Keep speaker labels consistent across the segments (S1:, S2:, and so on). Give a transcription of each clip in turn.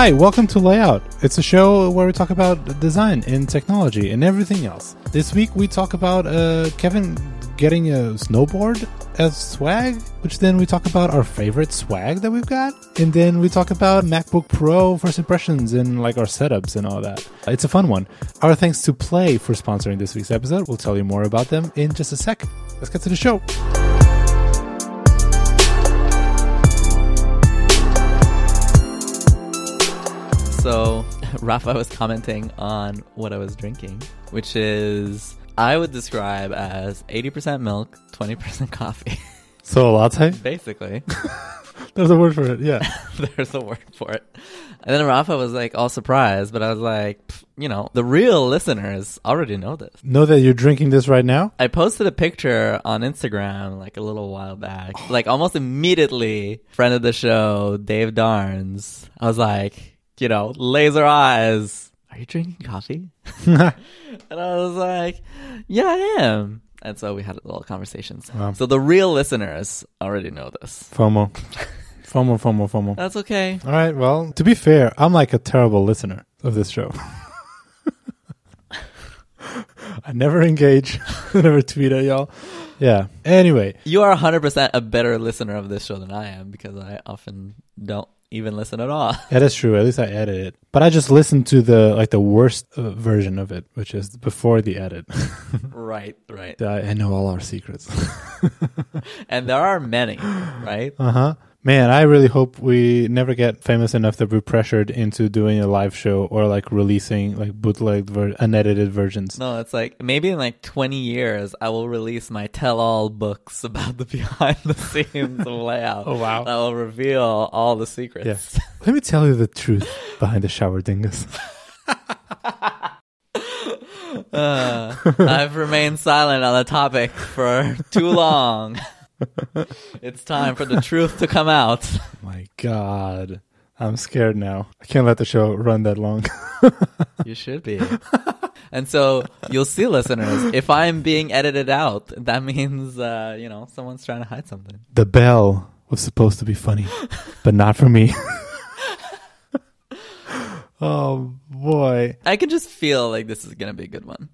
S1: Hi, welcome to Layout. It's a show where we talk about design and technology and everything else. This week we talk about uh, Kevin getting a snowboard as swag, which then we talk about our favorite swag that we've got, and then we talk about MacBook Pro first impressions and like our setups and all that. It's a fun one. Our thanks to Play for sponsoring this week's episode. We'll tell you more about them in just a sec. Let's get to the show.
S2: So Rafa was commenting on what I was drinking, which is I would describe as 80% milk, 20% coffee.
S1: So a latte?
S2: Basically,
S1: There's a word for it. Yeah.
S2: there's a word for it. And then Rafa was like all surprised, but I was like, you know, the real listeners already know this.
S1: know that you're drinking this right now?
S2: I posted a picture on Instagram like a little while back. Like almost immediately, friend of the show, Dave Darns. I was like, you know, laser eyes. Are you drinking coffee? and I was like, yeah, I am. And so we had a little conversations.
S1: Wow.
S2: So the real listeners already know this.
S1: FOMO. FOMO, FOMO, FOMO.
S2: That's okay.
S1: All right. Well, to be fair, I'm like a terrible listener of this show. I never engage. I never tweet at y'all. Yeah. Anyway,
S2: You are 100% a better listener of this show than I am because I often don't even listen at all.
S1: that is true. At least I edit it. But I just listened to the like the worst uh, version of it, which is before the edit.
S2: right, right.
S1: I, I know all our secrets.
S2: And there are many, right?
S1: Uh huh. Man, I really hope we never get famous enough that we're pressured into doing a live show or like releasing like bootlegged, ver- unedited versions.
S2: No, it's like maybe in like 20 years, I will release my tell all books about the behind the scenes of layout.
S1: Oh, wow.
S2: That will reveal all the secrets.
S1: Yes. Let me tell you the truth behind the shower dingus.
S2: Uh, I've remained silent on the topic for too long. it's time for the truth to come out.
S1: My God. I'm scared now. I can't let the show run that long.
S2: You should be. And so you'll see, listeners, if I'm being edited out, that means, uh, you know, someone's trying to hide something.
S1: the bell was supposed to be funny, but not for me. oh boy.
S2: I can just feel like this is going to be a good one.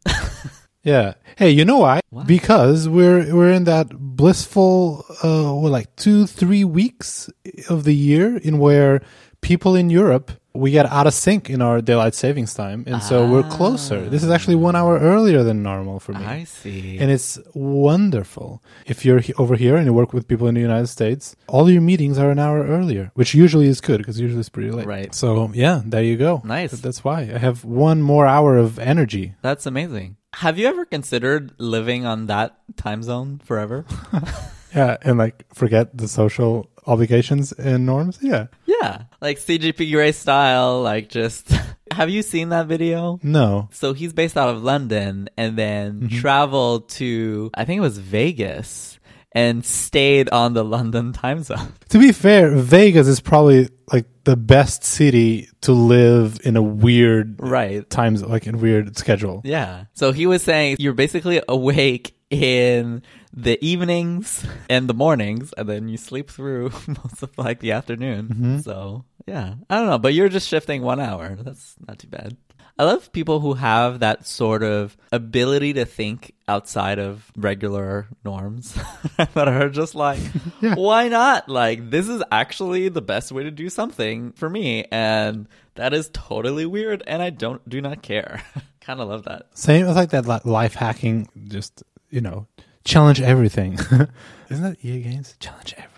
S1: Yeah. Hey, you know why?
S2: Why?
S1: Because we're we're in that blissful uh what like 2 3 weeks of the year in where people in Europe we get out of sync in our daylight savings time and so we're closer. This is actually 1 hour earlier than normal for me.
S2: I see.
S1: and it's wonderful. If you're he- over here and you work with people in the United States, all your meetings are an hour earlier, which usually is good because usually it's pretty late.
S2: Right.
S1: So yeah, there you go.
S2: Nice.
S1: Th- That's why I have one more hour of energy.
S2: That's amazing. Have you ever considered living on that time zone forever?
S1: Yeah, and like forget the social obligations and norms. Yeah.
S2: Yeah. Like CGP Grey style, like just. Have you seen that video?
S1: No.
S2: So he's based out of London and then mm-hmm. traveled to, I think it was Vegas and stayed on the London time zone.
S1: To be fair, Vegas is probably like the best city to live in a weird
S2: Right.
S1: times, like in weird schedule.
S2: Yeah. So he was saying you're basically awake in the evenings and the mornings and then you sleep through most of like the afternoon. Mm-hmm. So, yeah. I don't know, but you're just shifting 1 hour. That's not too bad. I love people who have that sort of ability to think outside of regular norms that are just like,
S1: Yeah.
S2: why not? Like, this is actually the best way to do something for me. And that is totally weird. And I don't, do not care. kind of love that.
S1: Same as like that li- life hacking, just, you know, challenge everything. Isn't that EA Games? Challenge everything.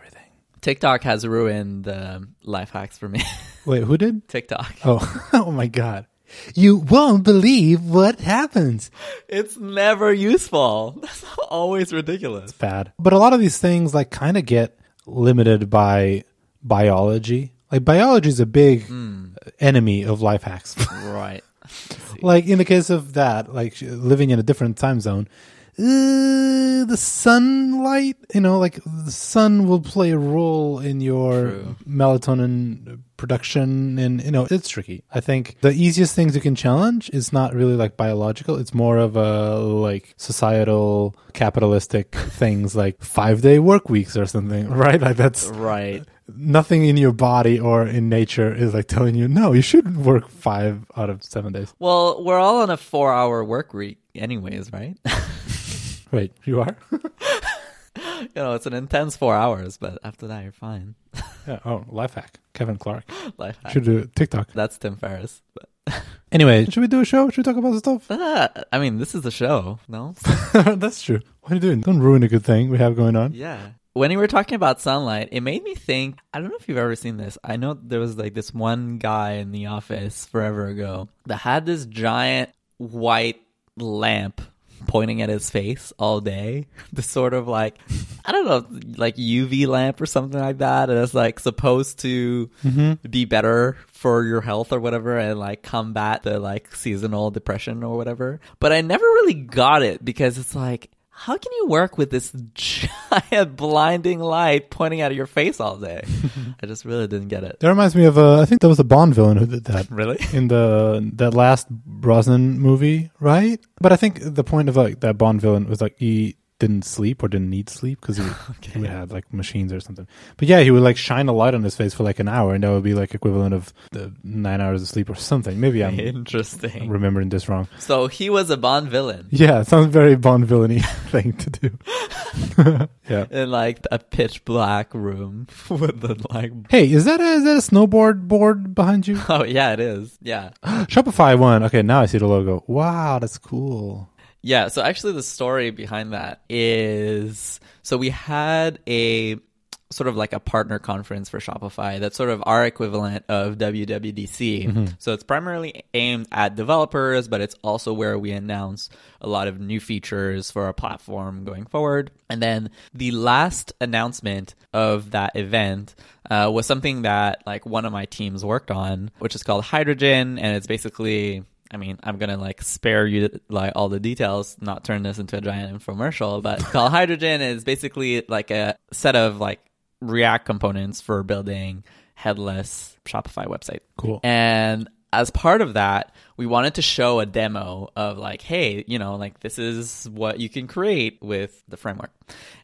S2: TikTok has ruined um, life hacks for me.
S1: Wait, who did?
S2: TikTok.
S1: Oh, oh my God. You won't believe what happens.
S2: It's never useful. That's always ridiculous.
S1: It's bad. But a lot of these things like kind of get limited by biology. Like biology is a big enemy of life hacks.
S2: Right.
S1: like in the case of that, like living in a different time zone, uh, the sunlight, you know, like the sun will play a role in your
S2: True.
S1: melatonin production, and you know, it's tricky. I think the easiest things you can challenge is not really like biological; it's more of a like societal, capitalistic things, like five day work weeks or something, right? Like that's
S2: Right.
S1: nothing in your body or in nature is like telling you no, you should work five out of seven days.
S2: Well, we're all on a four-hour work week, anyways, right?
S1: Wait, you are?
S2: you know, it's an intense four hours, but after that, you're fine.
S1: yeah. Oh, life hack. Kevin Clark
S2: Life hack.
S1: should do TikTok.
S2: That's Tim Ferriss. But
S1: Anyway, should we do a show? Should we talk about the stuff?
S2: Ah, I mean, this is a show, no?
S1: That's true. What are you doing? Don't ruin a good thing we have going on.
S2: Yeah. When you were talking about sunlight, it made me think. I don't know if you've ever seen this. I know there was like this one guy in the office forever ago that had this giant white lamp pointing at his face all day. This sort of like, I don't know, like UV lamp or something like that. And it's like supposed to mm-hmm. be better for your health or whatever and like combat the like seasonal depression or whatever. But I never really got it because it's like, how can you work with this giant blinding light pointing at your face all day? I just really didn't get it.
S1: That reminds me of uh, I think there was a Bond villain who did that
S2: Really?
S1: in the that last Brosnan movie, right? But I think the point of like that Bond villain was like he didn't sleep or didn't need sleep because he, he would have like machines or something. But yeah, he would like shine a light on his face for like an hour, and that would be like equivalent of the nine hours of sleep or something. Maybe I'm
S2: Interesting.
S1: remembering this wrong.
S2: So he was a Bond villain
S1: Yeah, sounds very Bond villainy thing to do. yeah.
S2: in like a pitch black room with the like.
S1: Hey, is that a, is that a snowboard board behind you?
S2: Oh yeah, it is. Yeah.
S1: Shopify one. Okay, now I see the logo. Wow, that's cool.
S2: Yeah, so actually the story behind that is so we had a sort of like a partner conference for Shopify that's sort of our equivalent of WWDC. So it's primarily aimed at developers, but it's also where we announce a lot of new features for our platform going forward. And then the last announcement of that event uh, was something that like one of my teams worked on, which is called Hydrogen, and it's basically I mean, I'm gonna like spare you like all the details, not turn this into a giant infomercial, but call Hydrogen is basically like a set of like React components for building headless Shopify website.
S1: Cool.
S2: And as part of that, we wanted to show a demo of like, hey, you know, like this is what you can create with the framework.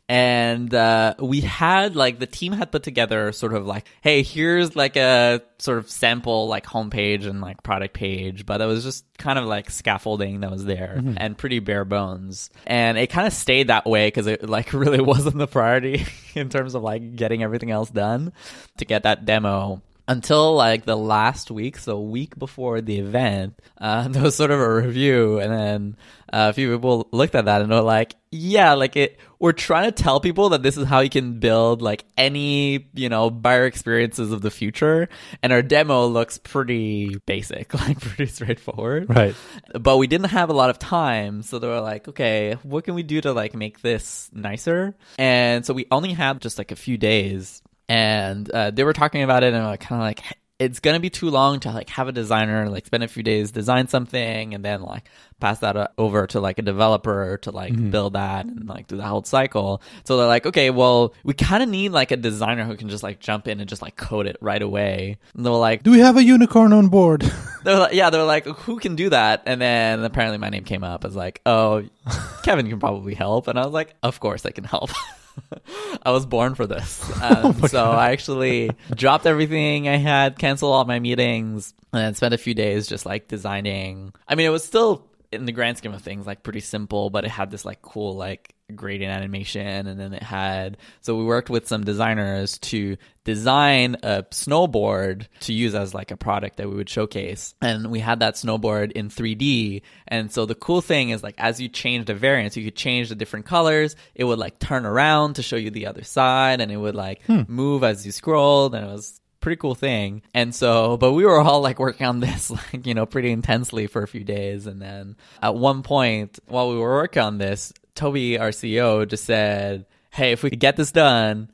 S2: And uh, we had like the team had put together sort of like, hey, here's like a sort of sample like homepage and like product page, but it was just kind of like scaffolding that was there and pretty bare bones. And it kind of stayed that way because it like really wasn't the priority in terms of like getting everything else done to get that demo until like the last week, so a week before the event, uh, there was sort of a review, and then uh, a few people looked at that and were like, "Yeah, like it. We're trying to tell people that this is how you can build like any you know buyer experiences of the future, and our demo looks pretty basic, like pretty straightforward,
S1: Right.
S2: but we didn't have a lot of time so they were like okay what can we do to like make this nicer and so we only had just like a few days and uh, they were talking about it and like kind of like it's gonna be too long to like have a designer like spend a few days design something and then like pass that uh, over to like a developer to like build that and like do the whole cycle so they're like okay well we kind of need like a designer who can just like jump in and just like code it right away and they were like
S1: Do we have a unicorn on board?
S2: they're like, yeah, they're like, who can do that? And then apparently my name came up as like, oh, Kevin can probably help. And I was like, of course I can help. I was born for this. Um, so I actually dropped everything I had, canceled all my meetings, and spent a few days just like designing. I mean, it was still in the grand scheme of things like pretty simple, but it had this like cool like gradient animation and then it had so we worked with some designers to design a snowboard to use as like a product that we would showcase and we had that snowboard in 3D and so the cool thing is like as you change the variants you could change the different colors it would like turn around to show you the other side and it would like hmm. move as you scrolled and it was pretty cool thing. And so, but we were all like working on this, like, you know, pretty intensely for a few days. And then at one point, while we were working on this, Tobi, our CEO, just said, Hey, if we could get this done,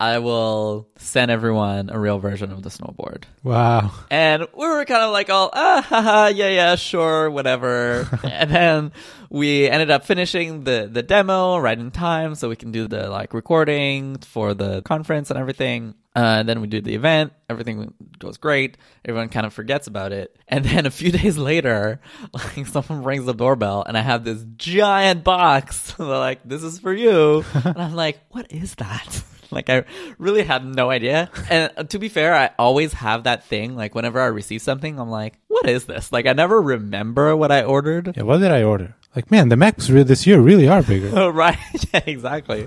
S2: I will send everyone a real version of the snowboard.
S1: wow.
S2: And we were kind of like all, ah, haha, yeah, yeah, sure, whatever. and then we ended up finishing the, the demo right in time so we can do the like recording for the conference and everything. Uh, then we do the event. Everything goes great. Everyone kind of forgets about it. And then a few days later, like someone rings the doorbell and I have this giant box. They're like, this is for you. and I'm like, what is that? like I really had no idea. And uh, to be fair, I always have that thing. Like whenever I receive something, I'm like, "What is this?" Like I never remember what I ordered.
S1: Yeah, what did I order? Like, man, the Macs re- this year really are bigger.
S2: Oh, right. yeah, exactly.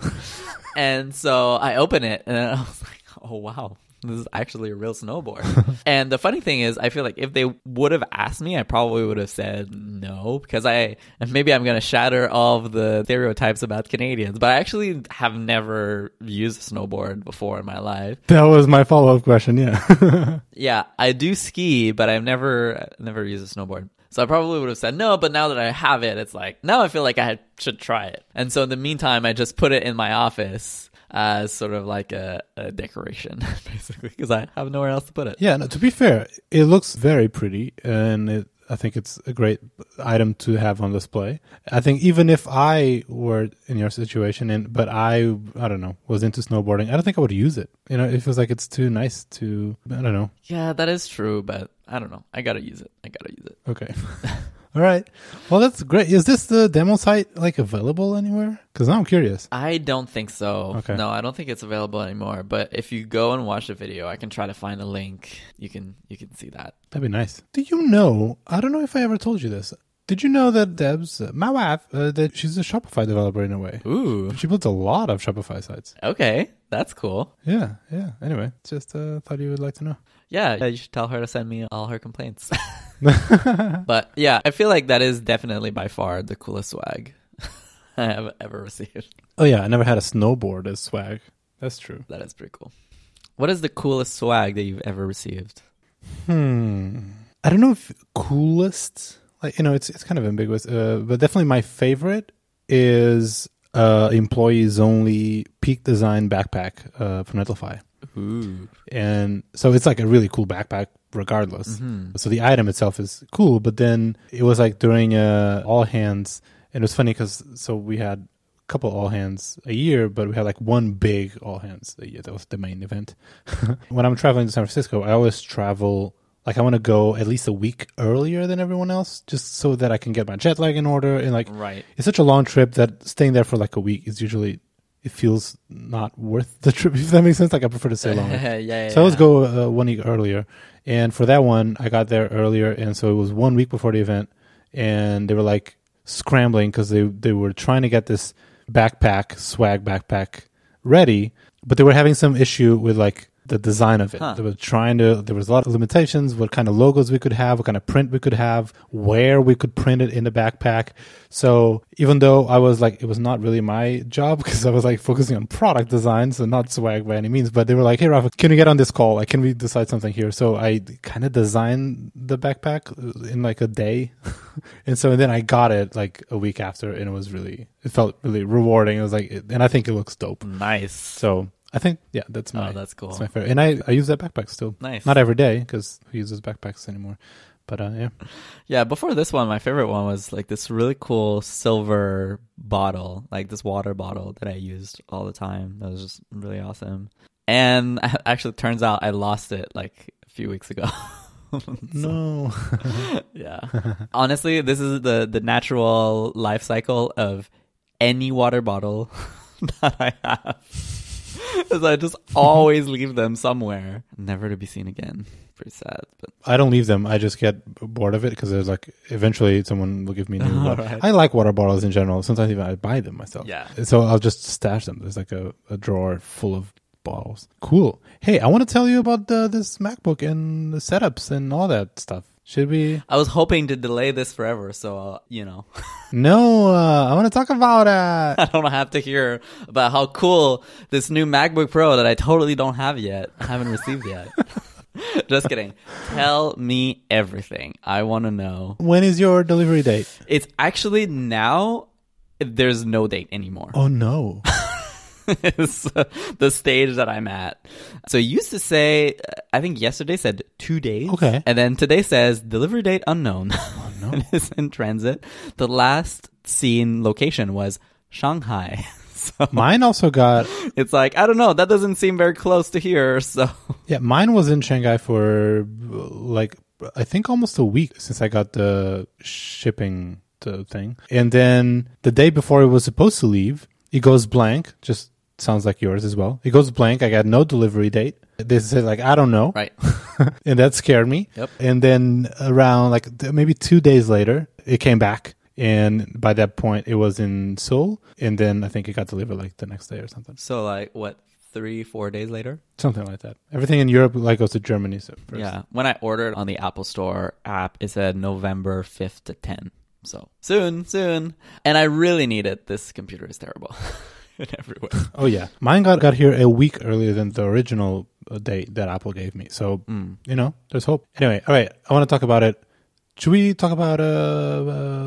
S2: and so I open it and I was like, oh, wow. This is actually a real snowboard. and the funny thing is, I feel like if they would have asked me, I probably would have said no because I, and maybe I'm going to shatter all of the stereotypes about Canadians, but I actually have never used a snowboard before in my life.
S1: that was my follow up question. Yeah.
S2: Yeah, I do ski, but I've never, never used a snowboard. So I probably would have said no, but now that I have it, it's like, now I feel like I should try it. And so in the meantime, I just put it in my office as sort of like a, a decoration, basically, because I have nowhere else to put it.
S1: yeah. No, to be fair, it looks very pretty, and it, I think it's a great item to have on display. I think even if I were in your situation, and but I, I don't know, was into snowboarding, I don't think I would use it. You know, it feels like it's too nice to. I don't know.
S2: Yeah, that is true, but I don't know. I gotta use it. I gotta use it.
S1: Okay. All right. Well, that's great. Is this the demo site like available anywhere? Because I'm curious.
S2: I don't think so.
S1: Okay.
S2: No, I don't think it's available anymore. But if you go and watch the video, I can try to find a link. You can you can see that.
S1: That'd be nice. Do you know? I don't know if I ever told you this. Did you know that Deb's, uh, my wife, uh, that she's a Shopify developer in a way?
S2: Ooh.
S1: She builds a lot of Shopify sites.
S2: Okay, that's cool.
S1: Yeah, yeah. Anyway, just uh, thought you would like to know.
S2: Yeah, you should tell her to send me all her complaints. but yeah, I feel like that is definitely by far the coolest swag I have ever received.
S1: Oh yeah, I never had a snowboard as swag. That's true.
S2: That is pretty cool. What is the coolest swag that you've ever received?
S1: Hmm. I don't know if coolest, like you know, it's it's kind of ambiguous, uh, but definitely my favorite is uh, employees only peak design backpack uh, from Netlify.
S2: Ooh.
S1: and so it's like a really cool backpack regardless so the item itself is cool but then it was like during uh, all hands and it was funny because so we had a couple all hands a year but we had like one big all hands a year that was the main event when i'm traveling to san francisco i always travel like i want to go at least a week earlier than everyone else just so that i can get my jet lag in order and like
S2: Right.
S1: it's such a long trip that staying there for like a week is usually it feels not worth the trip if that makes sense. Like i prefer to stay longer.
S2: Yeah, yeah.
S1: so I always
S2: yeah.
S1: go uh, one week earlier, and for that one, I got there earlier, and so it was one week before the event, and they were like scrambling because they they were trying to get this backpack swag backpack ready, but they were having some issue with like the design of it.
S2: Huh.
S1: They were trying to. There was a lot of limitations. What kind of logos we could have, what kind of print we could have, where we could print it in the backpack. So even though I was like, it was not really my job because I was like focusing on product design, so not swag by any means. But they were like, "Hey, Rafa, can we get on this call? Like, can we decide something here?" So I kind of designed the backpack uh, in like a day, and so then I got it like a week after, and it was really, it felt really rewarding. It was like, and I think it looks dope.
S2: nice.
S1: So I think, yeah, that's my
S2: Oh, that's cool.
S1: that's my favorite. And I, I use that backpack still.
S2: Nice.
S1: Not every day because who uses backpacks anymore? But uh, yeah,
S2: Yeah, before this one, my favorite one was like this really cool silver bottle, like this water bottle that I used all the time. That was just really awesome. And actually, turns out I lost it like a few weeks ago.
S1: no,
S2: yeah. Honestly, this is the the natural life cycle of any water bottle that I have. Is I just always leave them somewhere, never to be seen again. Pretty sad, but
S1: I don't leave them. I just get bored of it because there's like eventually someone will give me new. water.
S2: Alright.
S1: I like water bottles in general. Sometimes even I buy them myself.
S2: Yeah.
S1: So I'll just stash them. There's like a, a drawer full of bottles. Cool. Hey, I want to tell you about uh, this MacBook and the setups and all that stuff. Should we?
S2: I was hoping to delay this forever, so uh, you know.
S1: No, uh, I want to talk about uh,
S2: I don't have to hear about how cool this new MacBook Pro that I totally don't have yet, I haven't received yet. Just kidding. Tell me everything. I want to know.
S1: when is your delivery date?
S2: It's actually now there's no date anymore.
S1: Oh no.
S2: It's uh, the stage that I'm at. So it used to say, uh, I think yesterday said two days.
S1: Okay.
S2: And then today says delivery date unknown. Oh
S1: no.
S2: and it's in transit. The last seen location was Shanghai. So
S1: Mine also got
S2: it's like, I don't know, that doesn't seem very close to here. So
S1: Yeah, mine was in Shanghai for like I think almost a week since I got the shipping thing. And then the day before it was supposed to leave, it goes blank, just sounds like yours as well. It goes blank. I got no delivery date. They said like I don't know,
S2: Right.
S1: and that scared me.
S2: Yep.
S1: And then around like maybe two days later, it came back, and by that point, it was in Seoul, and then I think it got delivered like the next day or something,
S2: So like what three four days later?
S1: something like that. Everything in Europe like goes to Germany. So first.
S2: Yeah. When I ordered on the Apple Store app, it said November 5th to 10. So soon, soon. And I really need it. This computer is terrible in every way.
S1: Oh yeah, mine got got here a week earlier than the original uh, date that Apple gave me. So
S2: Mm.
S1: you know, there's hope. Anyway, all right, I want to talk about it. Should we talk about uh,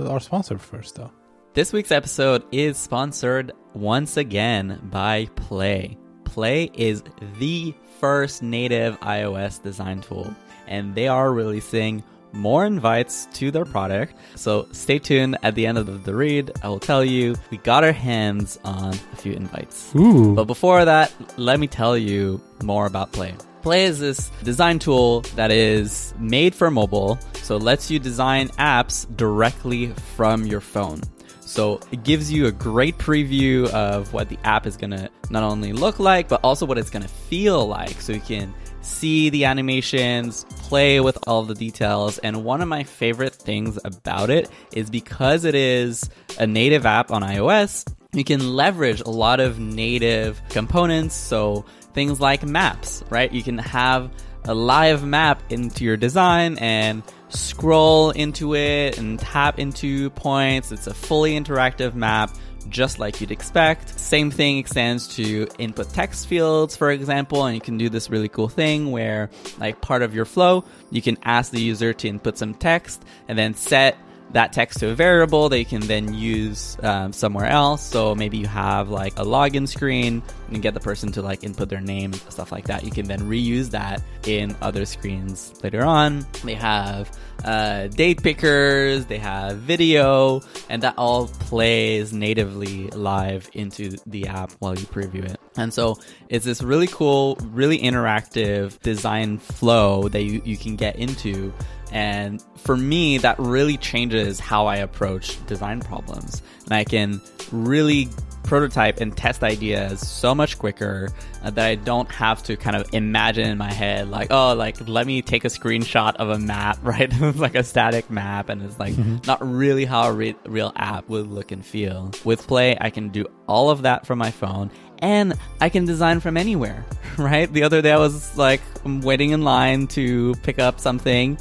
S1: uh, our sponsor first, though?
S2: This week's episode is sponsored once again by Play. Play is the first native iOS design tool, and they are releasing more invites to their product. So stay tuned at the end of the read. I will tell you we got our hands on a few invites.
S1: Ooh,
S2: But before that, let me tell you more about Play. Play is this design tool that is made for mobile, so it lets you design apps directly from your phone. So it gives you a great preview of what the app is going to not only look like, but also what it's going to feel like. So you can see the animations, play with all the details. And one of my favorite things about it is because it is a native app on iOS, you can leverage a lot of native components. So things like maps, right? You can have a live map into your design and scroll into it and tap into points. It's a fully interactive map, just like you'd expect. Same thing extends to input text fields, for example, and you can do this really cool thing where, like, part of your flow, you can ask the user to input some text and then set that text to a variable that you can then use um, somewhere else. So maybe you have like a login screen and get the person to like input their name, stuff like that. You can then reuse that in other screens later on. They have uh, date pickers, they have video, and that all plays natively live into the app while you preview it. And so it's this really cool, really interactive design flow that you, you can get into and for me, that really changes how I approach design problems. And I can really prototype and test ideas so much quicker uh, that I don't have to kind of imagine in my head, like, oh, like, let me take a screenshot of a map, right? it's like a static map and it's like not really how a re- real app would look and feel. With Play, I can do all of that from my phone and I can design from anywhere, right? The other day I was like waiting in line to pick up something.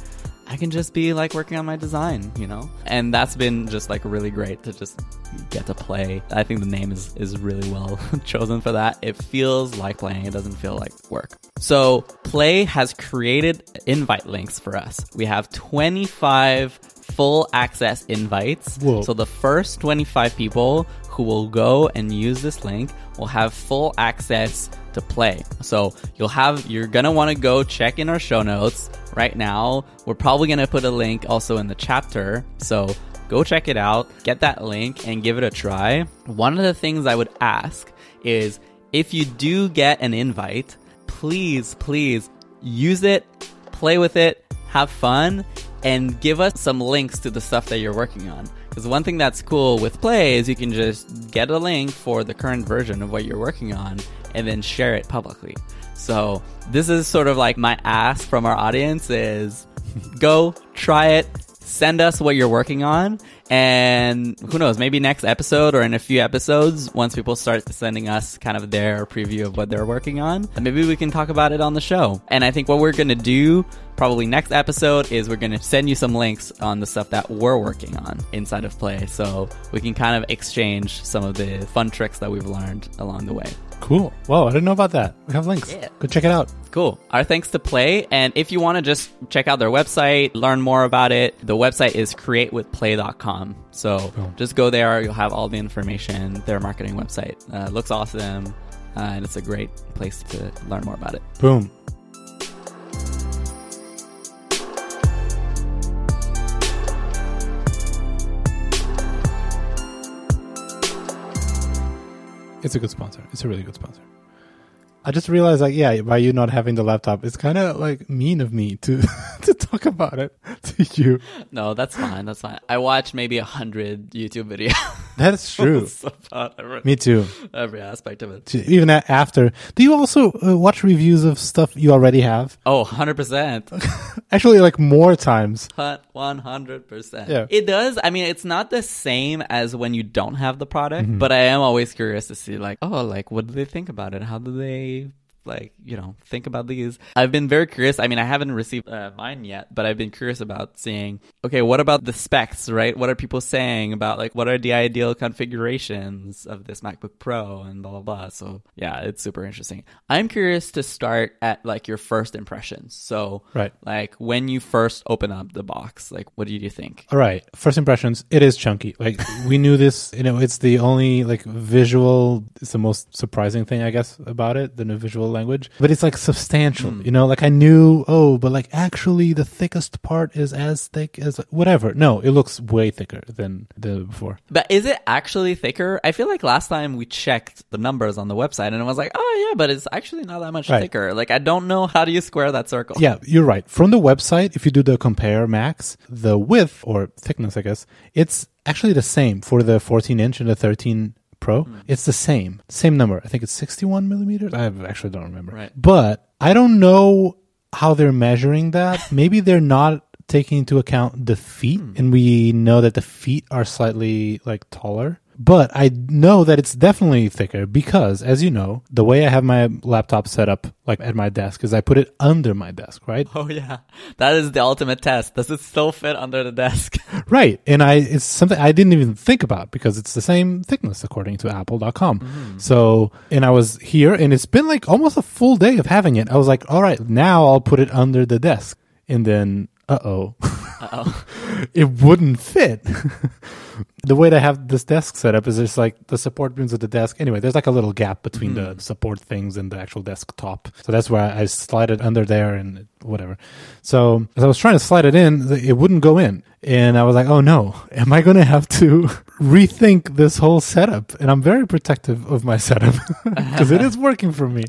S2: I can just be like working on my design, you know? And that's been just like really great to just get to play. I think the name is, is really well chosen for that. It feels like playing, it doesn't feel like work. So, Play has created invite links for us. We have 25 full access invites.
S1: Whoa.
S2: So, the first 25 people who will go and use this link will have full access to play. So you'll have, you're gonna wanna go check in our show notes right now. We're probably gonna put a link also in the chapter. So go check it out, get that link and give it a try. One of the things I would ask is if you do get an invite, please, please use it, play with it, have fun, and give us some links to the stuff that you're working on. Because one thing that's cool with Play is you can just get a link for the current version of what you're working on and then share it publicly. So this is sort of like my ask from our audience is go try it, send us what you're working on, and who knows, maybe next episode or in a few episodes, once people start sending us kind of their preview of what they're working on, maybe we can talk about it on the show. And I think what we're gonna do probably next episode is we're gonna send you some links on the stuff that we're working on inside of Play, so we can kind of exchange some of the fun tricks that we've learned along the way.
S1: Cool. Whoa, I didn't know about that. We have links.
S2: Yeah.
S1: Go check it out.
S2: Cool. Our thanks to Play. And if you want to just check out their website, learn more about it, the website is createwithplay.com. So just go there. You'll have all the information. Their marketing website uh, looks awesome. Uh, and it's a great place to learn more about it.
S1: Boom. It's a good sponsor. It's a really good sponsor. I just realized, like, yeah, by you not having the laptop, it's kind of like mean of me to to talk about it to you.
S2: No, that's fine. That's fine. I watched maybe a hundred YouTube videos.
S1: That's true.
S2: every,
S1: Me too.
S2: every aspect of it.
S1: Even a- after, do you also uh, watch reviews of stuff you already have?
S2: Oh, 100%.
S1: Actually, like more times.
S2: One hundred percent.
S1: Yeah.
S2: It does. I mean, it's not the same as when you don't have the product,
S1: Mm-hmm.
S2: but I am always curious to see, like, oh, like, what do they think about it? How do they like, you know, think about these? I've been very curious. I mean, I haven't received uh, mine yet, but I've been curious about seeing. Okay, what about the specs? Right? What are people saying about like what are the ideal configurations of this MacBook Pro and blah blah blah. So yeah, it's super interesting. I'm curious to start at like your first impressions. So
S1: Right.
S2: like when you first open up the box, like what did you think?
S1: All right. First impressions. It is chunky. Like we knew this. You know, it's the only like visual. It's the most surprising thing, I guess, about it. The new visual language, but it's like substantial. Hmm. You know, like I knew. Oh, but like actually, the thickest part is as thick as whatever. No, it looks way thicker than the before.
S2: But is it actually thicker? I feel like last time we checked the numbers on the website and it was like, oh yeah, but it's actually not that much
S1: Right.
S2: thicker. Like I don't know how do you square that circle?
S1: Yeah, you're right. From the website, if you do the compare Macs, the width or thickness, I guess, it's actually the same for the 14 inch and the 13 Pro. Hmm. It's the same, same number. I think it's 61 millimeters. I actually don't remember.
S2: Right.
S1: But I don't know how they're measuring that. Maybe they're not taking into account the feet, hmm. and we know that the feet are slightly like taller. But I know that it's definitely thicker because, as you know, the way I have my laptop set up, like at my desk, is I put it under my desk, right?
S2: Oh yeah. That is the ultimate test. Does it still fit under the desk?
S1: Right. And I, it's something I didn't even think about because it's the same thickness according to apple.com. So, and I was here and it's been like almost a full day of having it. I was like, all right, now I'll put it under the desk. And then, uh oh. it wouldn't fit. the way they have this desk set up is just like the support beams of the desk. Anyway, there's like a little gap between the hmm. support things and the actual desktop. So that's where I slide it under there and whatever. So as I was trying to slide it in, it wouldn't go in. And I was like, oh no, am I going to have to rethink this whole setup? And I'm very protective of my setup because it is working for me.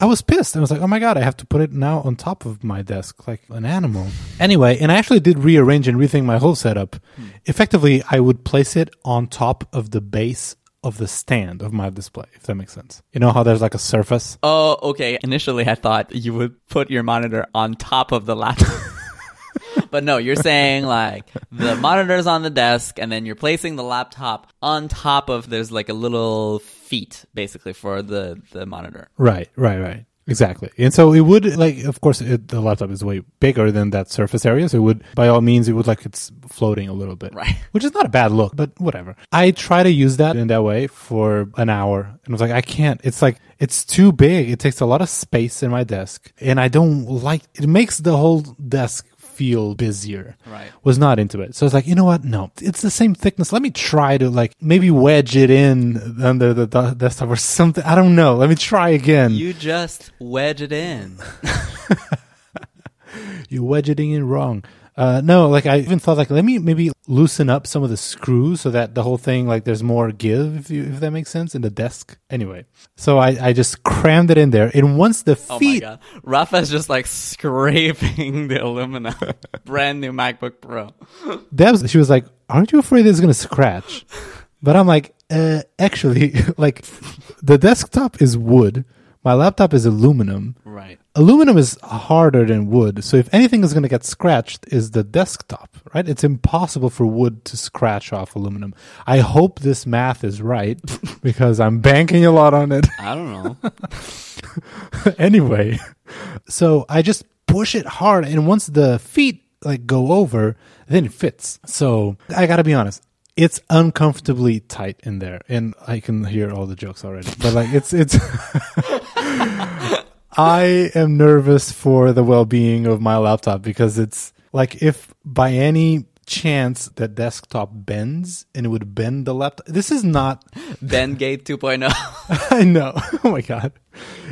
S1: I was pissed. I was like, oh my God, I have to put it now on top of my desk like an animal. Anyway, and I actually did rearrange and rethink my whole setup. Hmm. Effectively, I would place it on top of the base of the stand of my display, if that makes sense. You know how there's like a surface?
S2: Oh, okay. Initially I thought you would put your monitor on top of the laptop. But no, you're saying like the monitor's on the desk and then you're placing the laptop on top of there's like a little feet basically for the the monitor.
S1: Right, right, right. Exactly. And so it would like, of course, it, the laptop is way bigger than that surface area. So it would, by all means, it would like it's floating a little bit.
S2: Right.
S1: Which is not a bad look, but whatever. I try to use that in that way for an hour. And I was like, I can't. It's like, it's too big. It takes a lot of space in my desk. And I don't like, it makes the whole desk feel busier.
S2: Right.
S1: Was not into it. So I was like, you know what? No, it's the same thickness. Let me try to like maybe wedge it in under the de- desktop or something. I don't know. Let me try again.
S2: You just wedge it in.
S1: you wedge it in wrong. Uh, no, like I even thought like let me maybe loosen up some of the screws so that the whole thing like there's more give if you, if that makes sense in the desk. Anyway, so I I just crammed it in there, and once the
S2: Oh
S1: feet
S2: god. Rafa's just like scraping the aluminum. Brand new MacBook Pro.
S1: Debs, she was like, "Aren't you afraid it's gonna scratch?" But I'm like, uh, actually, like the desktop is wood, my laptop is aluminum.
S2: Right.
S1: Aluminum is harder than wood, so if anything is going to get scratched, is the desktop, right? It's impossible for wood to scratch off aluminum. I hope this math is right because I'm banking a lot on it.
S2: I don't know.
S1: anyway, so I just push it hard, and once the feet like go over, then it fits. So I got to be honest. It's uncomfortably tight in there, and I can hear all the jokes already. But like, it's it's. I am nervous for the well-being of my laptop because it's like if by any chance the desktop bends and it would bend the laptop. This is not
S2: Bendgate 2.0.
S1: I know. Oh my god.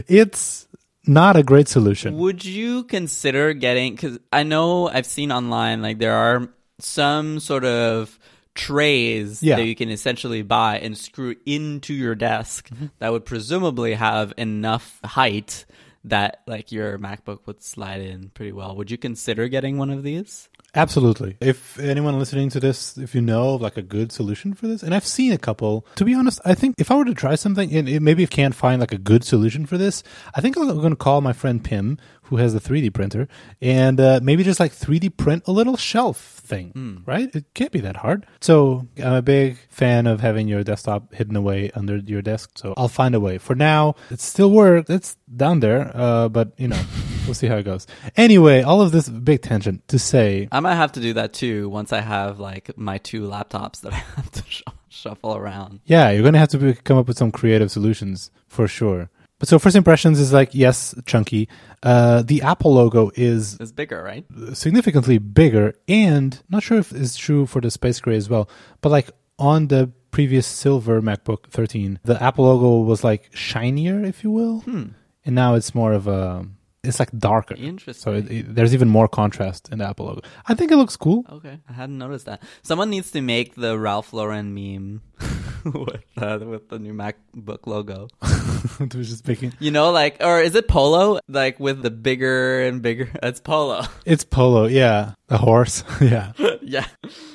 S1: It's not a great solution.
S2: Would you consider getting? Because I know I've seen online like there are some sort of trays
S1: Yeah.
S2: that you can essentially buy and screw into your desk
S1: Mm-hmm.
S2: that would presumably have enough height that like your MacBook would slide in pretty well. Would you consider getting one of these?
S1: Absolutely. If anyone listening to this, if you know of like a good solution for this, and I've seen a couple, to be honest, I think if I were to try something and it, maybe if can't find like a good solution for this, I think I'm going to call my friend Pim, who has a 3D printer, and uh, maybe just like 3D print a little shelf thing, right? It can't be that hard. So I'm a big fan of having your desktop hidden away under your desk. So I'll find a way. For now, it still works. It's down there, uh, but you know, we'll see how it goes. Anyway, all of this big tangent to say,
S2: I might have to do that too once I have like my two laptops that I have to sh- shuffle around.
S1: yeah, you're gonna have to be, come up with some creative solutions for sure. But so first impressions is like yes, chunky. Uh, the Apple logo is
S2: It's bigger, right?
S1: significantly bigger, and not sure if it's true for the Space Gray as well. But like on the previous silver MacBook 13, the Apple logo was like shinier, if you will, and now it's more of a it's like darker.
S2: Interesting.
S1: So it, it- there's even more contrast in the Apple logo. I think it looks cool.
S2: Okay, I hadn't noticed that. Someone needs to make the Ralph Lauren meme with uh, with the new MacBook logo.
S1: just making
S2: You know, like, or is it Polo? Like with the bigger and bigger. It's Polo.
S1: it's polo, yeah, a horse, yeah,
S2: yeah.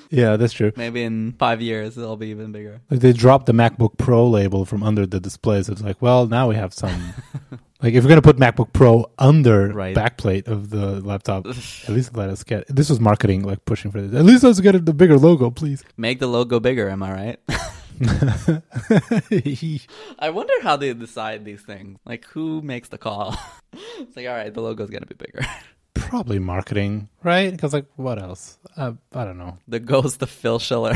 S1: yeah, that's true.
S2: Maybe in five years it'll be even bigger.
S1: Like they dropped the MacBook Pro label from under the displays. so it's like, well, now we have some. Like if we're gonna put MacBook Pro under
S2: Right.
S1: backplate of the laptop, at least let us get. This was marketing, like pushing for this. At least let's get the bigger logo, please.
S2: Make the logo bigger. Am I right? I wonder how they decide these things. Like, who makes the call? it's like, all right, the logo's gonna be bigger.
S1: Probably marketing, right? Because like, what else? Uh, I don't know.
S2: the ghost of Phil Schiller.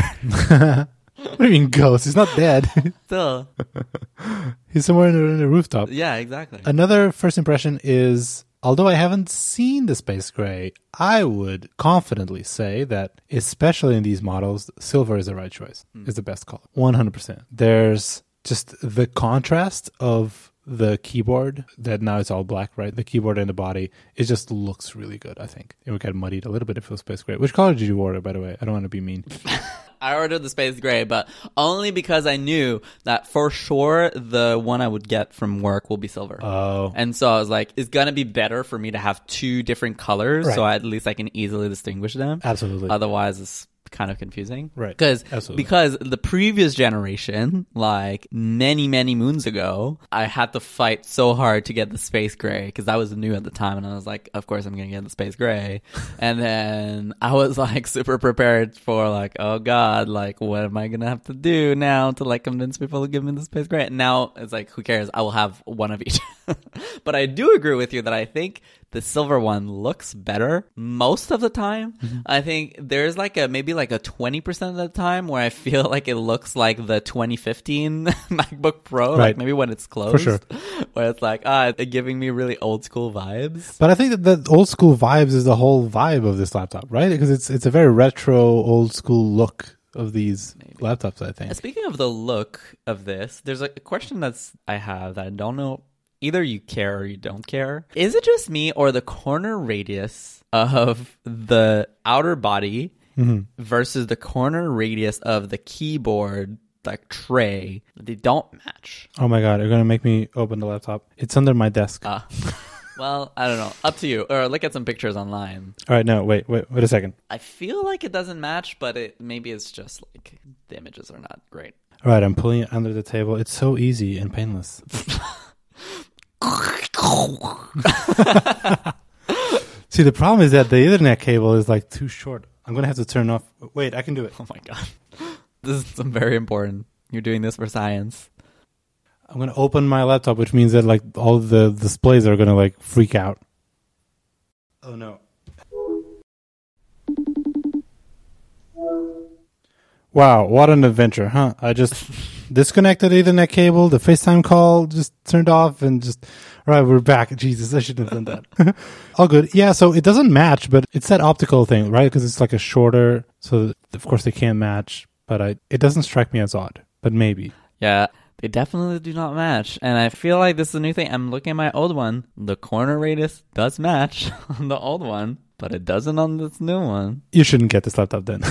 S1: What do you mean ghost? He's not dead.
S2: Still,
S1: He's somewhere in the, in the rooftop.
S2: yeah, exactly.
S1: Another first impression is although I haven't seen the Space Gray, I would confidently say that, especially in these models, silver is the right choice, hmm. is the best color. 100%. There's just the contrast of the keyboard that now it's all black, right? The keyboard and the body, it just looks really good, I think. It would get muddied a little bit if it was Space Gray. Which color did you order, by the way? I don't want to be mean.
S2: I ordered the space gray, but only because I knew that for sure the one I would get from work will be silver.
S1: Oh.
S2: and so I was like, it's gonna be better for me to have two different colors, so
S1: Right.
S2: at least I can easily distinguish them.
S1: Absolutely.
S2: Otherwise, it's kind of confusing.
S1: Right.
S2: Because because the previous generation, like many many moons ago, I had to fight so hard to get the space gray because that was new at the time, and I was like, of course I'm gonna get the space gray. and then I was like super prepared for like, oh god, like what am I gonna have to do now to like convince people to give me the space gray? And now it's like, who cares? I will have one of each. but I do agree with you that I think the silver one looks better most of the time.
S1: Mm-hmm.
S2: I think there's like a maybe like a 20% of the time where I feel like it looks like the 2015 MacBook Pro, like
S1: Right.
S2: maybe when it's closed.
S1: sure.
S2: Where it's like, ah, it's giving me really old school vibes.
S1: But I think that the old school vibes is the whole vibe of this laptop, right? Because it's it's a very retro, old school look of these laptops. I think.
S2: Speaking of the look of this, there's a question that's I have that I don't know. Either you care or you don't care. Is it just me or the corner radius of the outer body versus the corner radius of the keyboard like tray? They don't match.
S1: Oh my god, you're gonna make me open the laptop. It's under my desk.
S2: Ah. well, I don't know. Up to you. Or look at some pictures online.
S1: All right, no, wait, wait, wait a second.
S2: I feel like it doesn't match, but it maybe it's just like the images are not great.
S1: All right, I'm pulling it under the table. It's so easy and painless. See, the problem is that the Ethernet cable is like too short. I'm gonna have to turn off. Wait, I can do it.
S2: Oh my god. This is some very important. You're doing this for science.
S1: I'm gonna open my laptop, which means that like all the displays are gonna like freak out. Oh no. Wow, what an adventure, huh? I just disconnected Ethernet cable, the FaceTime call just turned off, and just, all right, we're back. Jesus, I shouldn't have done that. all good. Yeah, so it doesn't match, but it's that optical thing, right? Because it's like a shorter, so of course they can't match, but I, it doesn't strike me as odd, but maybe.
S2: Yeah, they definitely do not match. And I feel like this is a new thing. I'm looking at my old one. The corner radius does match on the old one, but it doesn't on this new one.
S1: You shouldn't get this laptop then.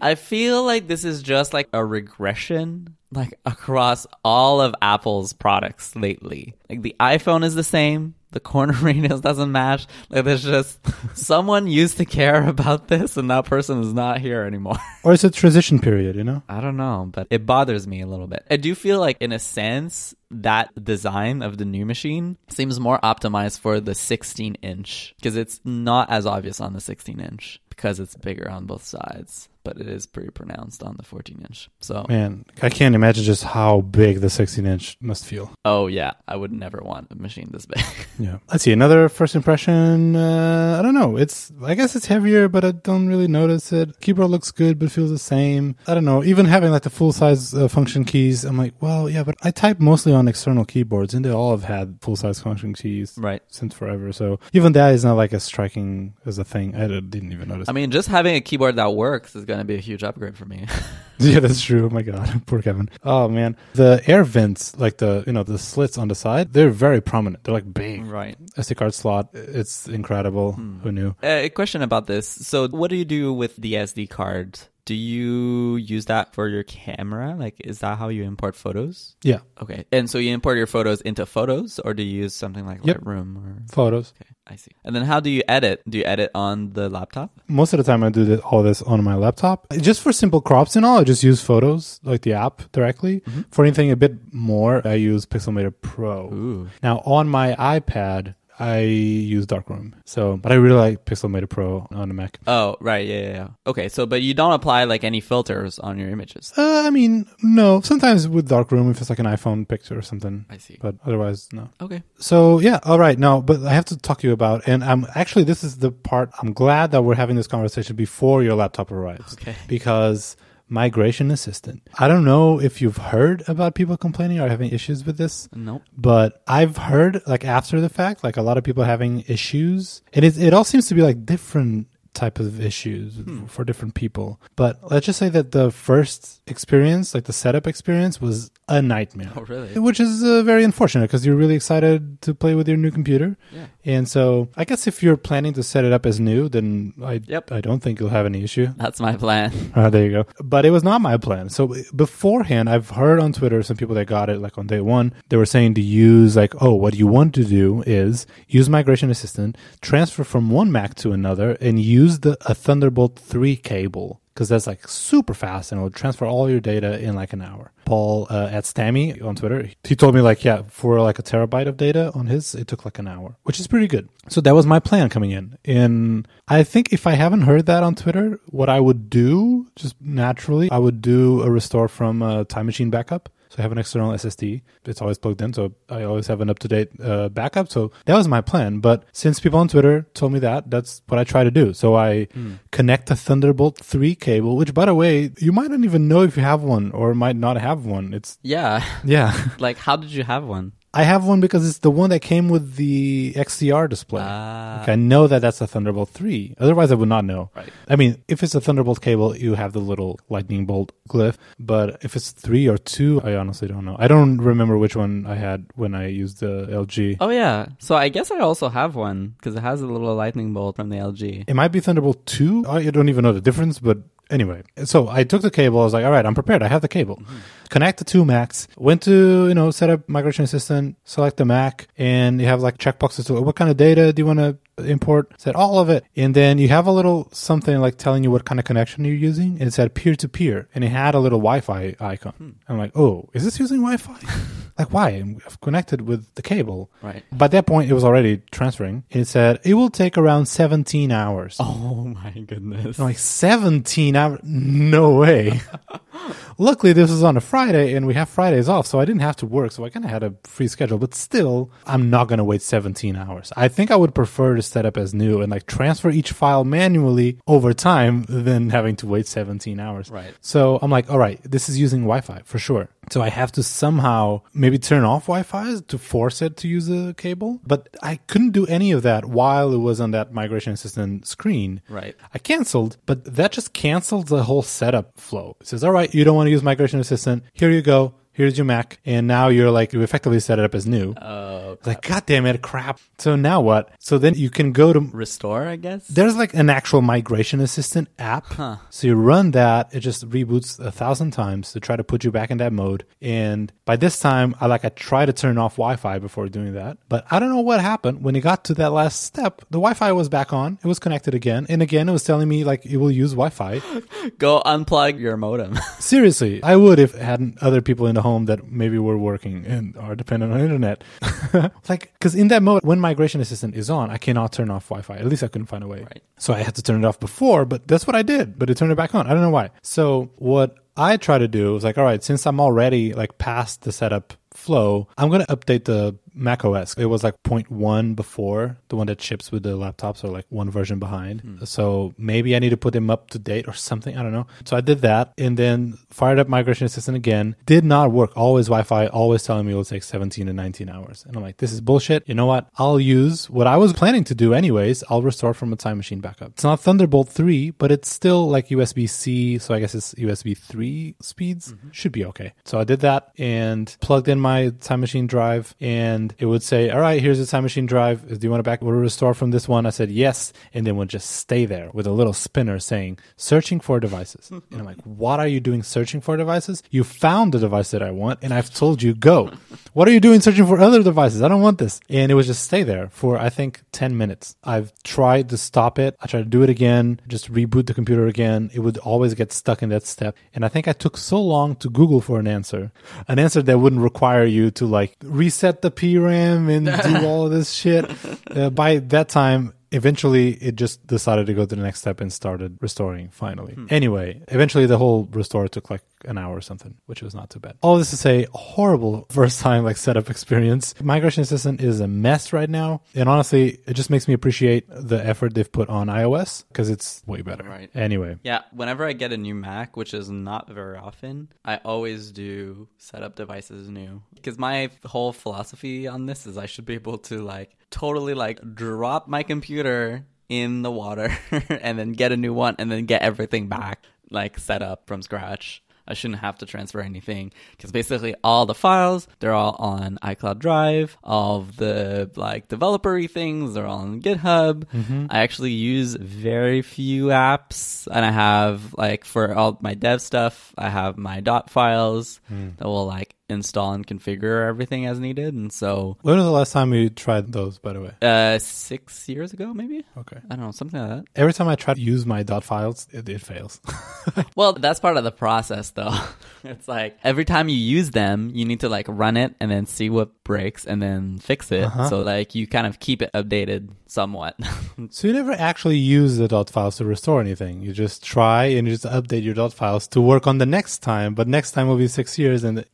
S2: I feel like this is just like a regression like across all of Apple's products lately. Like the iPhone is the same, The corner radius doesn't match. Like there's just someone used to care about this, and that person is not here anymore.
S1: Or it's a transition period, you know?
S2: I don't know, but it bothers me a little bit. I do feel like, in a sense, that design of the new machine seems more optimized for the 16 inch because it's not as obvious on the 16 inch because it's bigger on both sides, but it is pretty pronounced on the 14 inch. So,
S1: Man, I can't imagine just how big the 16 inch must feel.
S2: oh yeah, I would never want a machine this big.
S1: Yeah. Let's see. Another first impression. Uh, I don't know. It's, I guess it's heavier, but I don't really notice it. Keyboard looks good, but feels the same. I don't know. Even having like the full size uh, function keys, I'm like, well, yeah, but I type mostly on external keyboards and they all have had full size function keys
S2: right.
S1: since forever. So even that is not like as striking as a thing. I didn't even notice.
S2: I mean, just having a keyboard that works is going to be a huge upgrade for me.
S1: Yeah, that's true. Oh my god, poor Kevin. Oh man, the air vents, like the you know the slits on the side, they're very prominent. They're like big.
S2: right.
S1: SD card slot, it's incredible. Who knew?
S2: Uh, a question about this. So, what do you do with the SD card? Do you use that for your camera? Like, is that how you import photos?
S1: Yeah,
S2: Okay. And so you import your photos into Photos, or do you use something like
S1: Yep.
S2: Lightroom? Or
S1: photos.
S2: okay, I see. And then how do you edit? Do you edit on the laptop?
S1: Most of the time, I do all this on my laptop. Just for simple crops and all, I just use Photos, like the app directly. Mm-hmm. For anything a bit more, I use Pixelmator Pro.
S2: Ooh.
S1: Now on my iPad, I use Darkroom. So, but I really like Pixelmator Pro on the Mac.
S2: Oh, right. Yeah, yeah, yeah. Okay. So, but you don't apply like any filters on your images.
S1: Uh, I mean, no. Sometimes with Darkroom, if it's like an iPhone picture or something,
S2: I see.
S1: but otherwise, no.
S2: Okay.
S1: So yeah, all right. Now, but I have to talk to you about, and I'm actually this is the part I'm glad that we're having this conversation before your laptop arrives,
S2: Okay.
S1: because migration assistant. I don't know if you've heard about people complaining or having issues with this.
S2: Nope.
S1: But I've heard like after the fact, like a lot of people having issues, and it it all seems to be like different type of issues hmm. for different people. But let's just say that the first experience, like the setup experience, was a nightmare.
S2: Oh, really?
S1: Which is uh, very unfortunate because you're really excited to play with your new computer.
S2: Yeah.
S1: And so I guess if you're planning to set it up as new, then I
S2: Yep.
S1: I don't think you'll have any issue.
S2: That's my plan.
S1: Uh, there you go. But it was not my plan. So beforehand, I've heard on Twitter some people that got it like on day one, they were saying to use like, oh, what you want to do is use Migration Assistant, transfer from one Mac to another, and use the a Thunderbolt 3 cable because that's like super fast and it'll transfer all your data in like an hour. Paul uh, at Stammy on Twitter, he told me like, yeah, for like a terabyte of data on his, it took like an hour, which is pretty good. So that was my plan coming in. And I think if I haven't heard that on Twitter, what I would do just naturally, I would do a restore from a time machine backup. So I have an external SSD. It's always plugged in, so I always have an up to date uh, backup. So that was my plan. But since people on Twitter told me that, that's what I try to do. So I connect a Thunderbolt 3 cable, which, by the way, you might not even know if you have one or might not have one. It's,
S2: Yeah.
S1: yeah.
S2: like, how did you have one?
S1: I have one because it's the one that came with the XDR display.
S2: Ah.
S1: Like, I know that that's a Thunderbolt 3. Otherwise, I would not know.
S2: Right.
S1: I mean, if it's a Thunderbolt cable, you have the little lightning bolt glyph. But if it's 3 or 2, I honestly don't know. I don't remember which one I had when I used the LG.
S2: Oh yeah. So I guess I also have one because it has a little lightning bolt from the LG.
S1: It might be Thunderbolt 2. I don't even know the difference, but anyway. So I took the cable. I was like, all right, I'm prepared. I have the cable. Mm-hmm. Connect the two Macs. Went to, you know, set up migration assistant, select the Mac, and you have like checkboxes to what kind of data do you want to import? Said all of it. And then you have a little something like telling you what kind of connection you're using. And it said peer to peer. And it had a little Wi Fi icon. Hmm. I'm like, oh, is this using Wi Fi? like, why? I've connected with the cable.
S2: Right.
S1: By that point, it was already transferring. It said it will take around 17 hours.
S2: Oh my goodness.
S1: Like 17 hours? No way. Luckily, this was on a Friday and we have Fridays off, so I didn't have to work. So I kind of had a free schedule, but still, I'm not going to wait 17 hours. I think I would prefer to set up as new and like transfer each file manually over time than having to wait 17 hours.
S2: Right.
S1: So I'm like, all right, this is using Wi Fi for sure. So I have to somehow maybe turn off Wi Fi to force it to use a cable. But I couldn't do any of that while it was on that migration assistant screen.
S2: Right.
S1: I canceled, but that just canceled the whole setup flow. It says, all right, you don't want to use migration assistant. Here you go. Here's your Mac, and now you're like you effectively set it up as new.
S2: Oh,
S1: It's like, God damn it, crap. So now what? So then you can go to
S2: restore, I guess.
S1: there's like an actual migration assistant app. So you run that, it just reboots a thousand times to try to put you back in that mode. And by this time, I like I try to turn off Wi-Fi before doing that, but I don't know what happened when it got to that last step. The Wi-Fi was back on, it was connected again, and again it was telling me like it will use Wi-Fi.
S2: Go unplug your modem.
S1: Seriously, I would if hadn't other people in the home that maybe were working and are dependent on internet. like, because in that mode, when migration assistant is on, I cannot turn off Wi-Fi. At least I couldn't find a way.
S2: Right.
S1: So I had to turn it off before, but that's what I did. But it turned it back on. I don't know why. So what I try to do is like, all right, since I'm already like past the setup flow, I'm going to update the Mac OS. It was like 0.1 before the one that ships with the laptops or like one version behind. Hmm. So maybe I need to put them up to date or something. I don't know. So I did that and then fired up Migration Assistant again. Did not work. Always Wi Fi, always telling me it will take 17 to 19 hours. And I'm like, this is bullshit. You know what? I'll use what I was planning to do anyways. I'll restore from a time machine backup. It's not Thunderbolt 3, but it's still like USB C. So I guess it's USB 3 speeds. Mm-hmm. Should be okay. So I did that and plugged in my time machine drive and it would say, all right, here's the time machine drive. Do you want to back or restore from this one? I said, yes. And then would just stay there with a little spinner saying, searching for devices. and I'm like, what are you doing searching for devices? You found the device that I want and I've told you go. What are you doing searching for other devices? I don't want this. And it would just stay there for, I think, 10 minutes. I've tried to stop it. I tried to do it again, just reboot the computer again. It would always get stuck in that step. And I think I took so long to Google for an answer, an answer that wouldn't require you to like reset the PRAM and do all of this shit. Uh, by that time, eventually it just decided to go to the next step and started restoring finally. Hmm. Anyway, eventually the whole restore took like an hour or something, which was not too bad. All this to say, horrible first time like setup experience. Migration Assistant is a mess right now. And honestly, it just makes me appreciate the effort they've put on iOS because it's way better.
S2: Right.
S1: Anyway.
S2: Yeah, whenever I get a new Mac, which is not very often, I always do set up devices new. Because my whole philosophy on this is I should be able to like totally like drop my computer in the water and then get a new one and then get everything back like set up from scratch. I shouldn't have to transfer anything because basically all the files they're all on iCloud Drive. All of the like developery things they're all on GitHub. Mm-hmm. I actually use very few apps, and I have like for all my dev stuff, I have my dot files hmm. that will like install and configure everything as needed. And so,
S1: When was the last time you tried those, by the way?
S2: uh, six years ago, maybe
S1: Okay.
S2: I don't know something like that.
S1: Every time I try to use my dot files, it, it fails.
S2: Well, that's part of the process, though. it's like every time you use them, you need to like run it and then see what breaks and then fix it. So like you kind of keep it updated somewhat.
S1: so you never actually use the dot files to restore anything. You just try and you just update your dot files to work on the next time. But next time will be six years and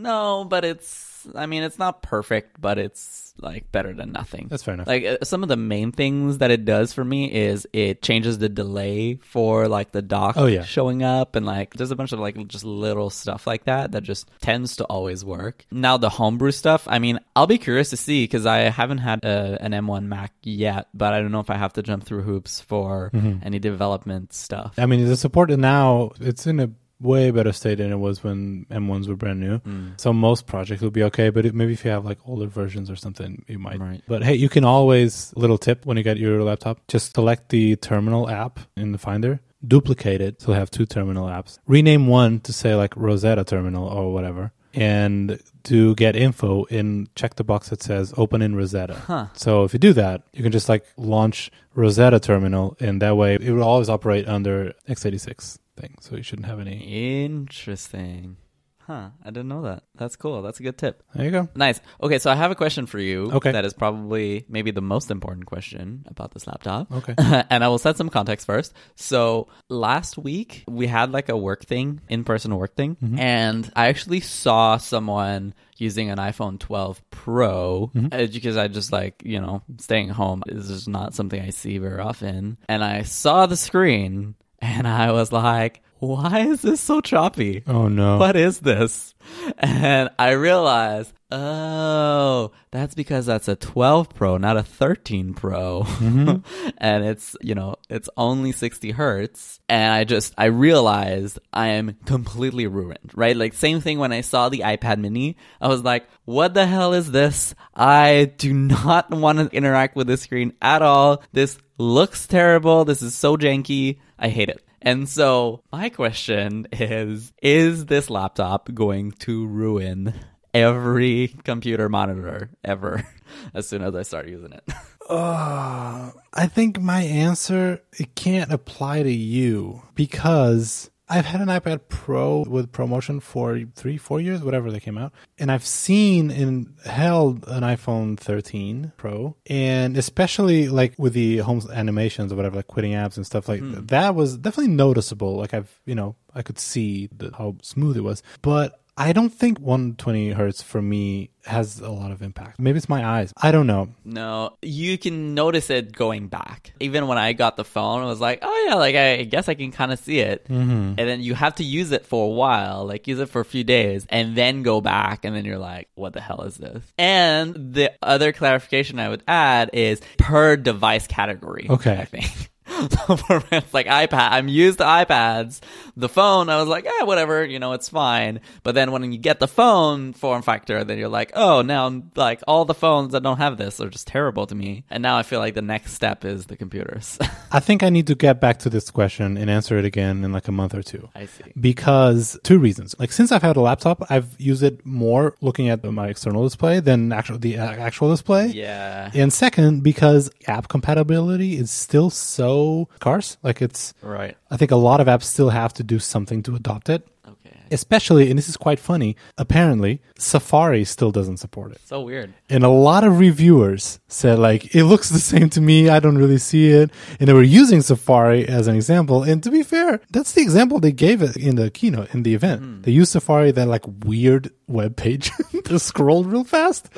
S2: no, but it's. I mean, it's not perfect, but it's like better than nothing.
S1: That's fair enough.
S2: Like uh, some of the main things that it does for me is it changes the delay for like the dock
S1: Oh, yeah.
S2: showing up and like there's a bunch of like just little stuff like that that just tends to always work. Now the homebrew stuff, I mean, I'll be curious to see because I haven't had a, an M1 Mac yet, but I don't know if I have to jump through hoops for
S1: Mm-hmm.
S2: any development stuff.
S1: I mean, the support now, it's in a way better state than it was when M1s were brand new.
S2: Mm.
S1: So most projects will be okay, but it, maybe if you have like older versions or something, you might.
S2: Right.
S1: But hey, you can always, little tip when you get your laptop, just select the terminal app in the Finder, duplicate it, so have two terminal apps. Rename one to say like Rosetta Terminal or whatever. And to get info in check the box that says open in Rosetta.
S2: Huh.
S1: So if you do that, you can just like launch Rosetta terminal and that way it will always operate under x86 thing. So you shouldn't have any.
S2: Interesting. Huh. I didn't know that. That's cool. That's a good tip.
S1: There you go.
S2: Nice. Okay, so I have a question for you.
S1: Okay.
S2: That is probably maybe the most important question about this laptop.
S1: Okay.
S2: and I will set some context first. So last week we had like a work thing, in person work thing, and I actually saw someone using an iPhone 12 Pro uh, because I just like, you know, staying home is just not something I see very often. And I saw the screen and I was like, why is this so choppy?
S1: Oh no.
S2: What is this? And I realized, oh, that's because that's a 12 Pro, not a 13 Pro. Mm-hmm. and it's, you know, it's only 60 hertz. And I just, I realized I am completely ruined, right? Like, same thing when I saw the iPad mini. I was like, what the hell is this? I do not want to interact with this screen at all. This looks terrible. This is so janky. I hate it. And so my question is, is this laptop going to ruin every computer monitor ever as soon as I start using it?
S1: Uh, I think my answer it can't apply to you because I've had an iPad Pro with ProMotion for three, four years, whatever they came out, and I've seen and held an iPhone 13 Pro, and especially like with the home animations or whatever, like quitting apps and stuff like hmm. that was definitely noticeable. Like I've, you know, I could see the, how smooth it was, but I don't think 120 hertz for me has a lot of impact. Maybe it's my eyes. I don't know.
S2: No, you can notice it going back. Even when I got the phone, I was like, oh yeah, like I guess I can kind of see it. Mm-hmm. And then you have to use it for a while, like use it for a few days, and then go back, and then you're like, what the hell is this? And the other clarification I would add is per device category.
S1: Okay.
S2: I think. For like iPad, I'm used to iPads. The phone, I was like, eh, whatever, you know, it's fine. But then when you get the phone form factor, then you're like, oh, now like all the phones that don't have this are just terrible to me. And now I feel like the next step is the computers.
S1: I think I need to get back to this question and answer it again in like a month or two.
S2: I see.
S1: Because two reasons. Like since I've had a laptop, I've used it more looking at my external display than actual the uh, actual display.
S2: Yeah.
S1: And second, because app compatibility is still so scarce. Like it's,
S2: Right.
S1: I think a lot of apps still have to do something to adopt it. Especially, and this is quite funny, apparently Safari still doesn't support it.
S2: So weird.
S1: And a lot of reviewers said like, it looks the same to me. I don't really see it. And they were using Safari as an example. And to be fair, that's the example they gave it in the keynote, in the event. They used Safari, that like weird web page to scroll real fast.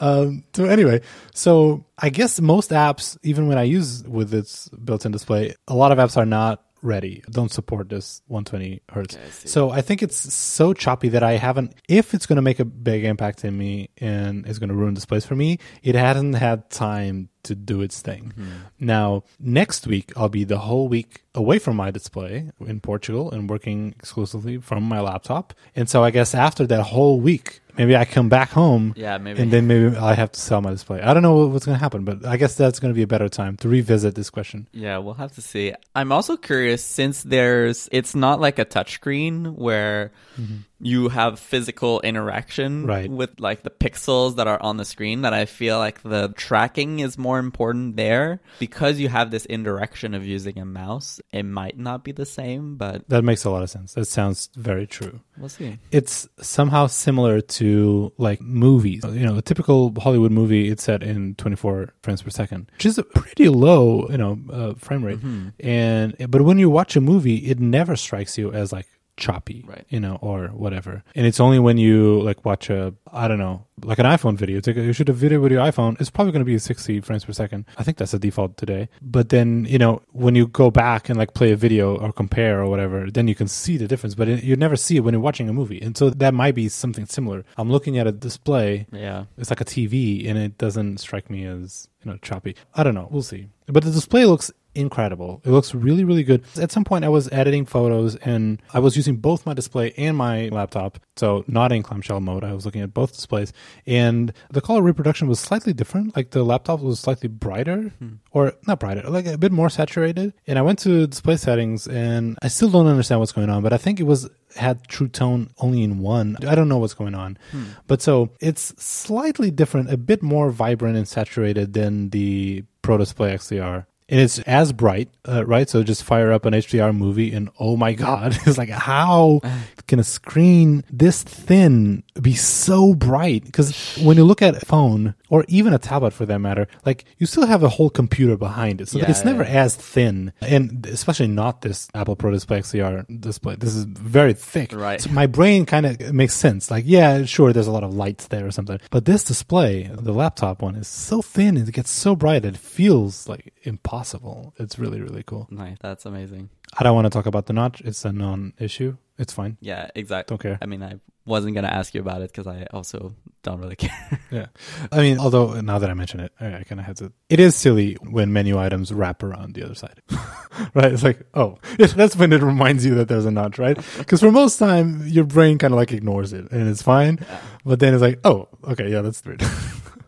S1: Um, so anyway, so I guess most apps, even when I use with its built-in display, a lot of apps are not ready, don't support this 120 hertz.
S2: I
S1: so I think it's so choppy that I haven't, if it's going to make a big impact in me and is going to ruin displays for me, it hasn't had time to do its thing. Mm-hmm. Now, next week, I'll be the whole week away from my display in Portugal and working exclusively from my laptop. And so I guess after that whole week, maybe I come back home.
S2: Yeah, maybe.
S1: And then maybe I have to sell my display. I don't know what's going to happen, but I guess that's going to be a better time to revisit this question.
S2: Yeah, we'll have to see. I'm also curious since there's it's not like a touchscreen where mm-hmm. You have physical interaction
S1: Right.
S2: with like the pixels that are on the screen that I feel like the tracking is more important there because you have this indirection of using a mouse. It might not be the same, but
S1: That makes a lot of sense. That sounds very true.
S2: we'll see.
S1: It's somehow similar to like movies. You know, a typical Hollywood movie, it's set in 24 frames per second, which is a pretty low, you know, uh, frame rate. And, but when you watch a movie, it never strikes you as like choppy,
S2: Right.
S1: you know, or whatever. And it's only when you like watch a, I don't know, like an iPhone video. Take a, you shoot a video with your iPhone. It's probably going to be 60 frames per second. I think that's the default today. But then, you know, when you go back and like play a video or compare or whatever, then you can see the difference. But it, you never see it when you're watching a movie. And so that might be something similar. I'm looking at a display.
S2: Yeah.
S1: It's like a TV and it doesn't strike me as, you know, choppy. I don't know. We'll see. But the display looks incredible. It looks really, really good. At some point, I was editing photos and I was using both my display and my laptop. So, not in clamshell mode. I was looking at both displays. And the color reproduction was slightly different. Like the laptop was slightly brighter, hmm. or not brighter, like a bit more saturated. And I went to display settings and I still don't understand what's going on, but I think it was had true tone only in one. I don't know what's going on. Hmm. But so it's slightly different, a bit more vibrant and saturated than the Pro Display XDR. And it's as bright, uh, right? So just fire up an HDR movie and oh my God, it's like, how can a screen this thin be so bright? Because when you look at a phone or even a tablet for that matter, like you still have a whole computer behind it, so
S2: Yeah,
S1: it's never
S2: yeah.
S1: as thin, and especially not this Apple Pro Display XDR display. This is very thick.
S2: Right.
S1: So my brain kind of makes sense. Like, yeah, sure, there's a lot of lights there or something, but this display, the laptop one, is so thin and it gets so bright it feels like impossible. It's really really cool.
S2: Nice. That's amazing.
S1: I don't want to talk about the notch. It's a non-issue. It's fine.
S2: Yeah, exactly.
S1: Don't care.
S2: I mean, I wasn't gonna ask you about it because I also don't really care.
S1: Yeah. I mean, although now that I mention it, I, I kind of had to. It is silly when menu items wrap around the other side, right? It's like, oh, that's when it reminds you that there's a notch, right? Because for most time, your brain kind of like ignores it and it's fine. But then it's like, oh, okay, yeah, that's weird.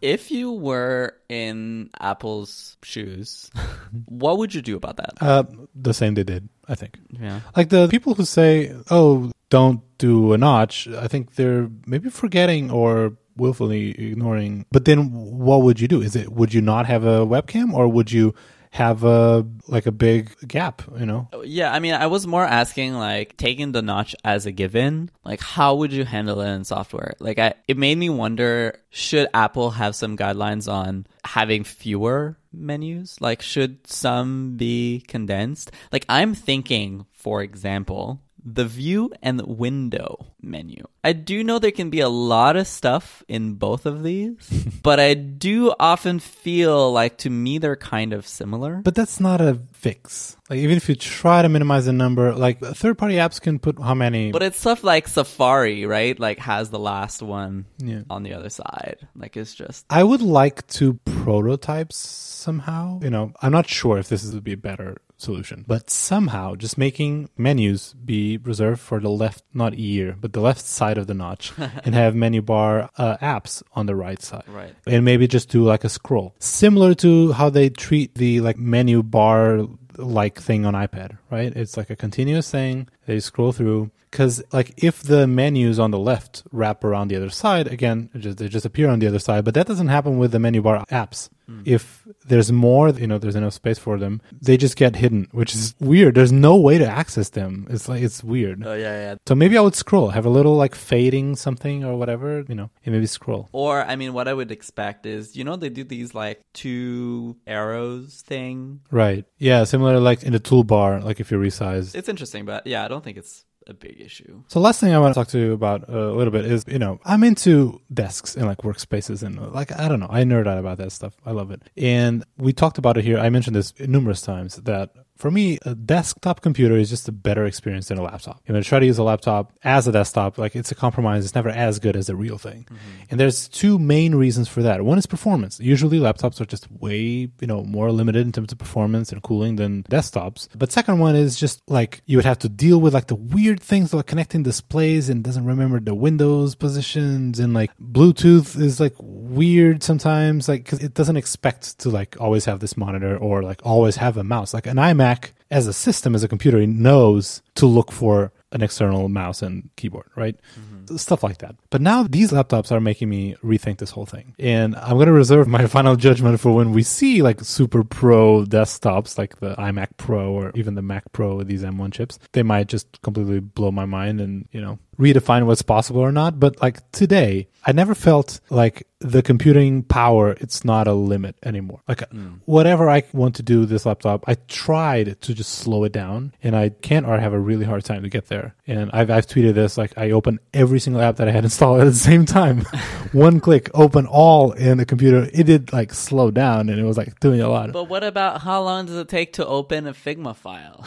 S2: If you were in Apple's shoes, what would you do about that?
S1: uh, the same they did, I think.
S2: Yeah.
S1: Like the people who say, oh, don't do a notch, I think they're maybe forgetting or willfully ignoring. But then what would you do? Is it, would you not have a webcam or would you have a, like a big gap, you know?
S2: Yeah, I mean, I was more asking like taking the notch as a given. Like, how would you handle it in software? Like, I, it made me wonder: should Apple have some guidelines on having fewer menus? Like, should some be condensed? Like, I'm thinking, for example. The view and the window menu. I do know there can be a lot of stuff in both of these, but I do often feel like to me they're kind of similar.
S1: But that's not a fix. Like even if you try to minimize the number, like third party apps can put how many
S2: But it's stuff like Safari, right? Like has the last one
S1: Yeah.
S2: on the other side. Like it's just
S1: I would like to prototype somehow. You know, I'm not sure if this would be a better solution, but somehow just making menus be reserved for the left, not ear, but the left side of the notch and have menu bar uh, apps on the right side.
S2: Right.
S1: And maybe just do like a scroll. Similar to how they treat the like menu bar like thing on iPad, right? It's like a continuous thing. They scroll through because like if the menus on the left wrap around the other side, again, it just, they just appear on the other side. But that doesn't happen with the menu bar apps. Hmm. If there's more, you know, there's enough space for them, they just get hidden, which is weird. There's no way to access them. It's like it's weird.
S2: Oh yeah, yeah.
S1: So maybe I would scroll, have a little like fading something or whatever, you know, and maybe scroll.
S2: Or I mean what I would expect is you know they do these like two arrows thing.
S1: Right. Yeah. Similar like in the toolbar, like if you resize.
S2: It's interesting, but yeah, I don't think it's a big issue.
S1: So last thing I want to talk to you about uh, a little bit is, you know, I'm into desks and like workspaces and uh, like, I don't know, I nerd out about that stuff. I love it. And we talked about it here. I mentioned this numerous times that for me, a desktop computer is just a better experience than a laptop. You know, to try to use a laptop as a desktop, like it's a compromise. It's never as good as the real thing. Mm-hmm. And there's two main reasons for that. One is performance. Usually laptops are just way, you know, more limited in terms of performance and cooling than desktops. But second one is just like you would have to deal with like the weird things like connecting displays and doesn't remember the Windows positions and like Bluetooth is like weird sometimes, like cause it doesn't expect to like always have this monitor or like always have a mouse. Like an iMac as a system, as a computer, it knows to look for an external mouse and keyboard, right? Mm-hmm. Stuff like that. But now these laptops are making me rethink this whole thing. And I'm going to reserve my final judgment for when we see like super pro desktops like the iMac Pro or even the Mac Pro with these M1 chips. They might just completely blow my mind and, you know, redefine what's possible or not. But like today, I never felt like the computing power, it's not a limit anymore. Like mm. whatever I want to do with this laptop, I tried to just slow it down and I can't or I have a really hard time to get there. And I've, I've tweeted this, like I open every single app that I had installed at the same time. One click, open all in the computer. It did like slow down and it was like doing a lot.
S2: But what about how long does it take to open a Figma file?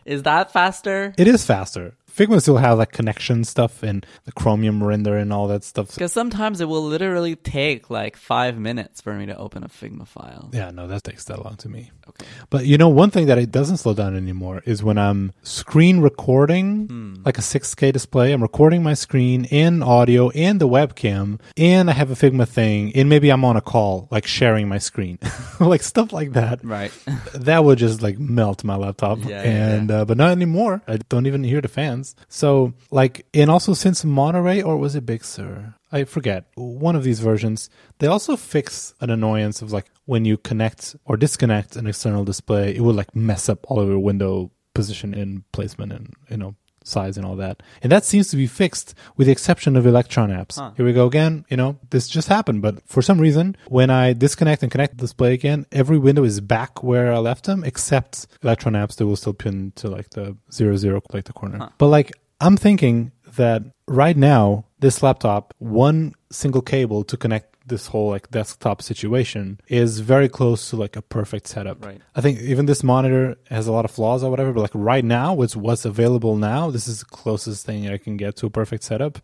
S2: is that faster?
S1: It is faster. Figma still has like connection stuff and the Chromium render and all that stuff.
S2: Because sometimes it will literally take like five minutes for me to open a Figma file.
S1: Yeah, no, that takes that long to me.
S2: Okay.
S1: But you know, one thing that it doesn't slow down anymore is when I'm screen recording, like a 6K display. I'm recording my screen and audio and the webcam, and I have a Figma thing, and maybe I'm on a call, like sharing my screen, like stuff like that.
S2: Right.
S1: That would just like melt my laptop.
S2: Yeah, yeah,
S1: and Uh, but not anymore. I don't even hear the fans. So like, and also since Monterey or was it Big Sur? I forget one of these versions. They also fix an annoyance of like when you connect or disconnect an external display, it will like mess up all of your window position and placement and you know size and all that. And that seems to be fixed with the exception of Electron apps.
S2: Huh.
S1: Here we go again. You know, this just happened, but for some reason, when I disconnect and connect the display again, every window is back where I left them, except Electron apps that will still pin to like the zero zero, like the corner. But like, I'm thinking that right now, this laptop, one single cable to connect this whole like desktop situation is very close to like a perfect setup.
S2: Right.
S1: I think even this monitor has a lot of flaws or whatever, but like right now, with what's available now, this is the closest thing I can get to a perfect setup.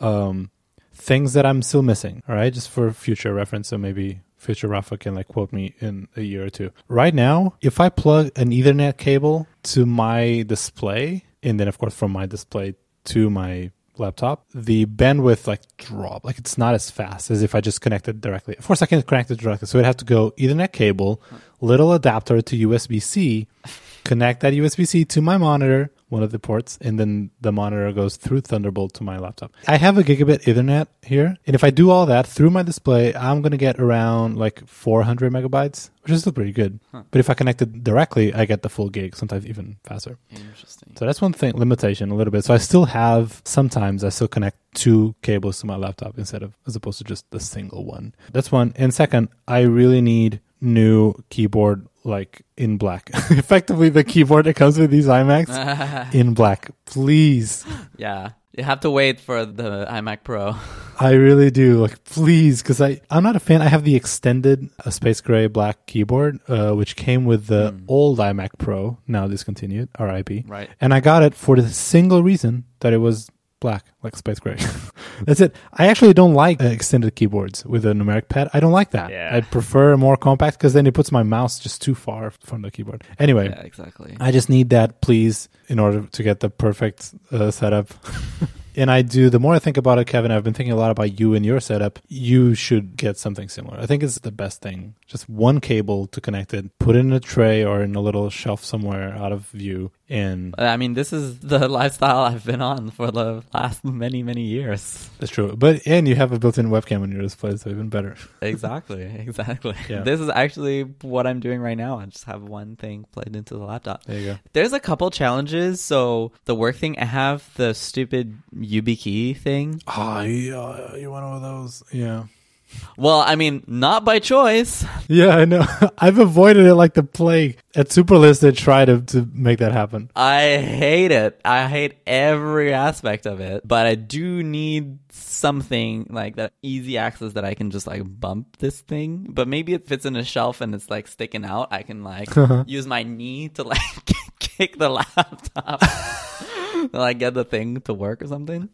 S1: Um, things that I'm still missing. All right, just for future reference, so maybe future Rafa can like quote me in a year or two. Right now, if I plug an Ethernet cable to my display, and then of course from my display to my laptop, the bandwidth like drop. Like it's not as fast as if I just connected directly. Of course, I can connect it directly, so it have to go Ethernet cable, little adapter to USB C, connect that USB C to my monitor, one of the ports, and then the monitor goes through Thunderbolt to my laptop. I have a gigabit Ethernet here, and if I do all that through my display, I'm gonna get around like 400 megabytes, which is still pretty good. But if I connect it directly, I get the full gig, sometimes even faster.
S2: Interesting.
S1: So that's one thing, limitation a little bit. So I still have sometimes I still connect two cables to my laptop instead of as opposed to just the single one. That's one. And second, I really need new keyboard like in black. Effectively the keyboard that comes with these iMacs in black. Please.
S2: yeah. You have to wait for the iMac Pro.
S1: I really do. Like please cuz I I'm not a fan. I have the extended uh, space gray black keyboard uh, which came with the old iMac Pro, now discontinued, RIP.
S2: Right.
S1: And I got it for the single reason that it was black, like space gray. That's it. I actually don't like uh, extended keyboards with a numeric pad. I don't like that.
S2: Yeah.
S1: I prefer more compact because then it puts my mouse just too far from the keyboard. Anyway,
S2: Yeah, exactly.
S1: I just need that, please, in order to get the perfect uh, setup. and I do, the more I think about it, Kevin, I've been thinking a lot about you and your setup. You should get something similar. I think it's the best thing. Just one cable to connect it, put it in a tray or in a little shelf somewhere out of view. And
S2: I mean, this is the lifestyle I've been on for the last many, many years.
S1: that's true. But, and you have a built in webcam on your display, so even better.
S2: Exactly, exactly.
S1: Yeah.
S2: This is actually what I'm doing right now. I just have one thing plugged into the laptop.
S1: There you go.
S2: There's a couple challenges. So the work thing, I have the stupid YubiKey thing.
S1: Oh, yeah, you're one of those. Yeah.
S2: Well, I mean, not by choice.
S1: Yeah, I know. I've avoided it like the plague. At Superlist, they try to, to make that happen.
S2: I hate it. I hate every aspect of it. But I do need something like that easy access that I can just like bump this thing. But maybe it fits in a shelf and it's like sticking out. I can like use my knee to like kick the laptop. To, like get the thing to work or something.